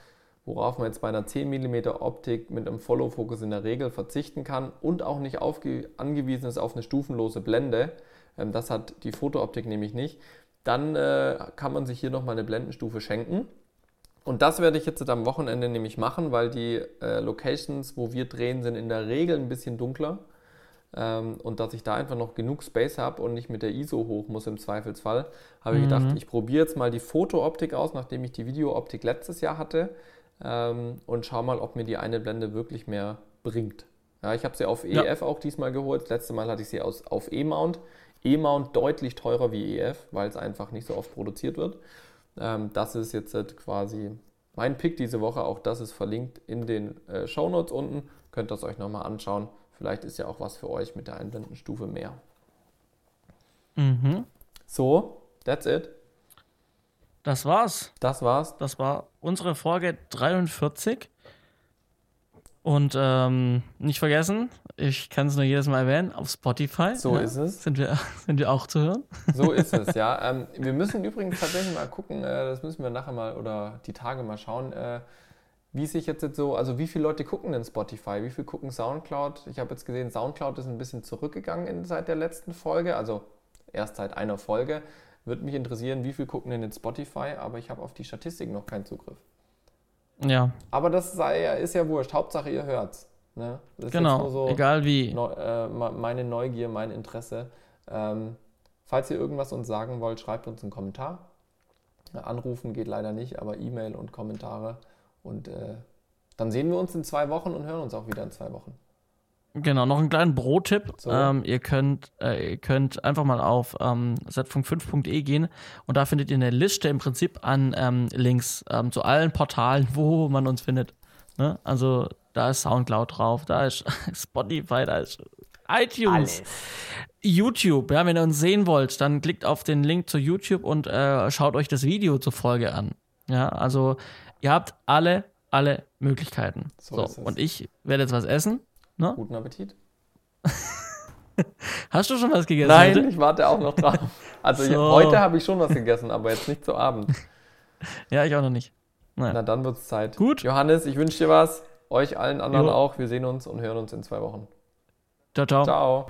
worauf man jetzt bei einer 10 mm Optik mit einem Follow-Focus in der Regel verzichten kann und auch nicht angewiesen ist auf eine stufenlose Blende, ähm, das hat die Fotooptik nämlich nicht, dann äh, kann man sich hier nochmal eine Blendenstufe schenken. Und das werde ich jetzt am Wochenende nämlich machen, weil die äh, Locations, wo wir drehen, sind in der Regel ein bisschen dunkler. Ähm, und dass ich da einfach noch genug Space habe und nicht mit der ISO hoch muss im Zweifelsfall, habe mhm. ich gedacht, ich probiere jetzt mal die Fotooptik aus, nachdem ich die Videooptik letztes Jahr hatte. Ähm, und schau mal, ob mir die eine Blende wirklich mehr bringt. Ja, ich habe sie auf EF ja. auch diesmal geholt. Das letzte Mal hatte ich sie aus, auf E-Mount. E-Mount deutlich teurer wie EF, weil es einfach nicht so oft produziert wird. Ähm, das ist jetzt halt quasi mein Pick diese Woche. Auch das ist verlinkt in den äh, Show Notes unten. Könnt ihr es euch nochmal anschauen. Vielleicht ist ja auch was für euch mit der Einblendenstufe mehr. Mhm. So, that's it. Das war's. Das war's. Das war unsere Folge 43. Und ähm, nicht vergessen, ich kann es nur jedes Mal erwähnen, auf Spotify So ja, ist es. Sind, wir, <laughs> sind wir auch zu hören. So ist es, <laughs> ja. Ähm, wir müssen übrigens tatsächlich mal gucken, äh, das müssen wir nachher mal oder die Tage mal schauen, äh, wie sich jetzt, jetzt so, also wie viele Leute gucken denn Spotify, wie viele gucken Soundcloud? Ich habe jetzt gesehen, Soundcloud ist ein bisschen zurückgegangen in, seit der letzten Folge, also erst seit einer Folge. Würde mich interessieren, wie viel gucken denn in Spotify, aber ich habe auf die Statistik noch keinen Zugriff. Ja, Aber das sei, ist ja wurscht. Hauptsache ihr hört's. Ne? Das ist jetzt genau. so Egal wie. neu, äh, me- meine Neugier, mein Interesse. Ähm, falls ihr irgendwas uns sagen wollt, schreibt uns einen Kommentar. Anrufen geht leider nicht, aber E-Mail und Kommentare. Und äh, dann sehen wir uns in zwei Wochen und hören uns auch wieder in zwei Wochen. Genau, noch einen kleinen Pro-Tipp. So. Ähm, ihr, könnt, äh, ihr könnt einfach mal auf ähm, z.5.de gehen und da findet ihr eine Liste im Prinzip an ähm, Links ähm, zu allen Portalen, wo man uns findet. Ne? Also da ist Soundcloud drauf, da ist <laughs> Spotify, da ist iTunes, YouTube. Ja, wenn ihr uns sehen wollt, dann klickt auf den Link zu YouTube und äh, schaut euch das Video zur Folge an. Ja, also ihr habt alle, alle Möglichkeiten. So So, und ich werde jetzt was essen. Ne? Guten Appetit. <laughs> Hast du schon was gegessen? Nein, heute? ich warte auch noch drauf. <laughs> Also So. heute habe ich schon was gegessen, aber jetzt nicht zu Abend. <laughs> Ja, ich auch noch nicht. Nein. Na dann wird's Zeit. Gut. Johannes, ich wünsche dir was. Euch allen anderen Jo. auch. Wir sehen uns und hören uns in zwei Wochen. Ciao, ciao. Ciao.